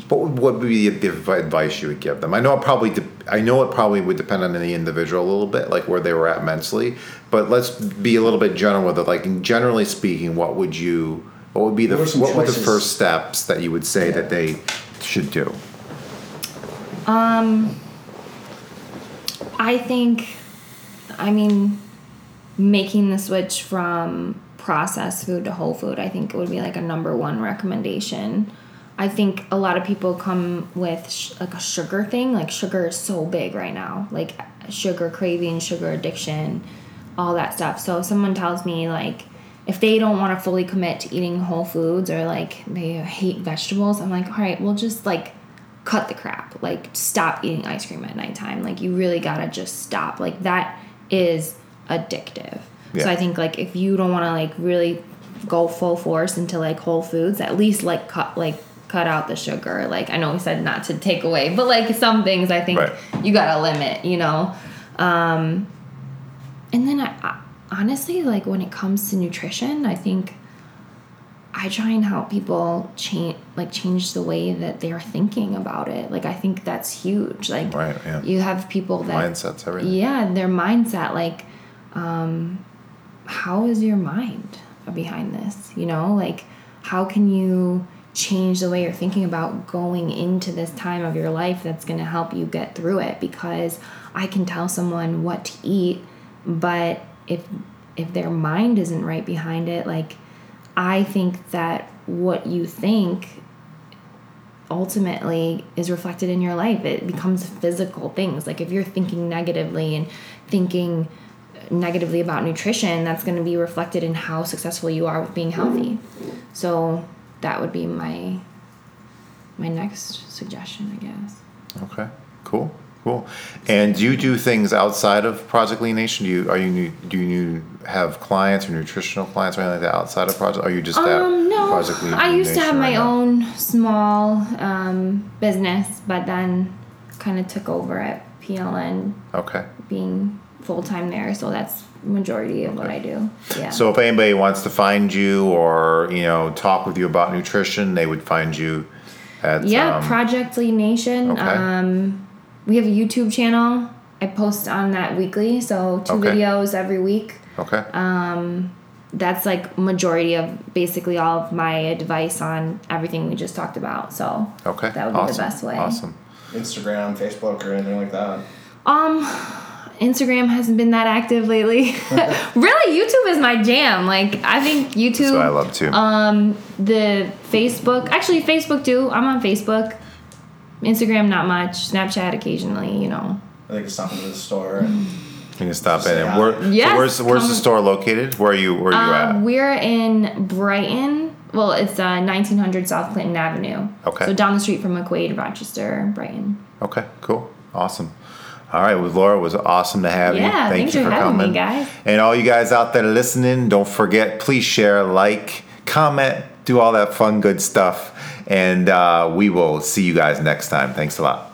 what would, what would be the advice you would give them? I know it probably de- I know it probably would depend on the individual a little bit, like where they were at mentally. But let's be a little bit general with it. Like generally speaking, what would you? What would be the What are what were the first steps that you would say that they should do? Um, I think, I mean, making the switch from processed food to whole food, I think it would be like a number one recommendation. I think a lot of people come with sh- like a sugar thing. Like sugar is so big right now, like sugar craving, sugar addiction, all that stuff. So if someone tells me like if they don't want to fully commit to eating whole foods or like they hate vegetables, I'm like, all right, we'll just like cut the crap. Like stop eating ice cream at nighttime. Like you really gotta just stop. Like that is addictive. Yeah. So I think like if you don't want to like really go full force into like whole foods, at least like cut like cut out the sugar. Like I know we said not to take away, but like some things I think Right. you gotta limit. You know. Um, and then I, I honestly like when it comes to nutrition, I think I try and help people change like change the way that they're thinking about it. Like I think that's huge. Like Right, yeah. you have people that Mindsets, everything. yeah, their mindset like um how is your mind behind this? You know, like how can you change the way you're thinking about going into this time of your life that's going to help you get through it because I can tell someone what to eat, but if if their mind isn't right behind it, like I think that what you think ultimately is reflected in your life. It becomes physical things. Like if you're thinking negatively and thinking negatively about nutrition, that's going to be reflected in how successful you are with being healthy. So that would be my my next suggestion, I guess. Okay, cool, cool. And do you do things outside of Project Lean Nation? Do you are you do you have clients or nutritional clients or anything like that outside of Project? Are you just at Um, no, Project Lean I used to Nation have my right now? own small um, business, but then kind of took over at PLN, Okay. being full time there. So that's majority of what I do. Yeah. So if anybody wants to find you or you know talk with you about nutrition, they would find you at Yeah, um, Project Lean Nation. okay. Um, we have a YouTube channel. I post on that weekly, so two Okay. videos every week. okay. That's like majority of basically all of my advice on everything we just talked about. So okay. that would be the best way. Awesome. Instagram, Facebook, or anything like that. Um, Instagram hasn't been that active lately. really, YouTube is my jam. Like I think YouTube. That's what I love too. Um, the Facebook, actually Facebook too. I'm on Facebook. Instagram not much. Snapchat occasionally. You know. I think it's something to the store. And you can stop in. And Yeah. where, so Yes, where's where's the store located? Where are you where are you Uh, at? we're in Brighton. Well, it's uh, 1900 South Clinton Avenue. Okay. So down the street from McQuaid, Rochester, Brighton. Okay, cool. Awesome. All right, with Laura, it was awesome to have you. Yeah, Thank thanks you for for having me, coming. guys. And all you guys out there listening, don't forget, please share, like, comment, do all that fun, good stuff. And uh, we will see you guys next time. Thanks a lot.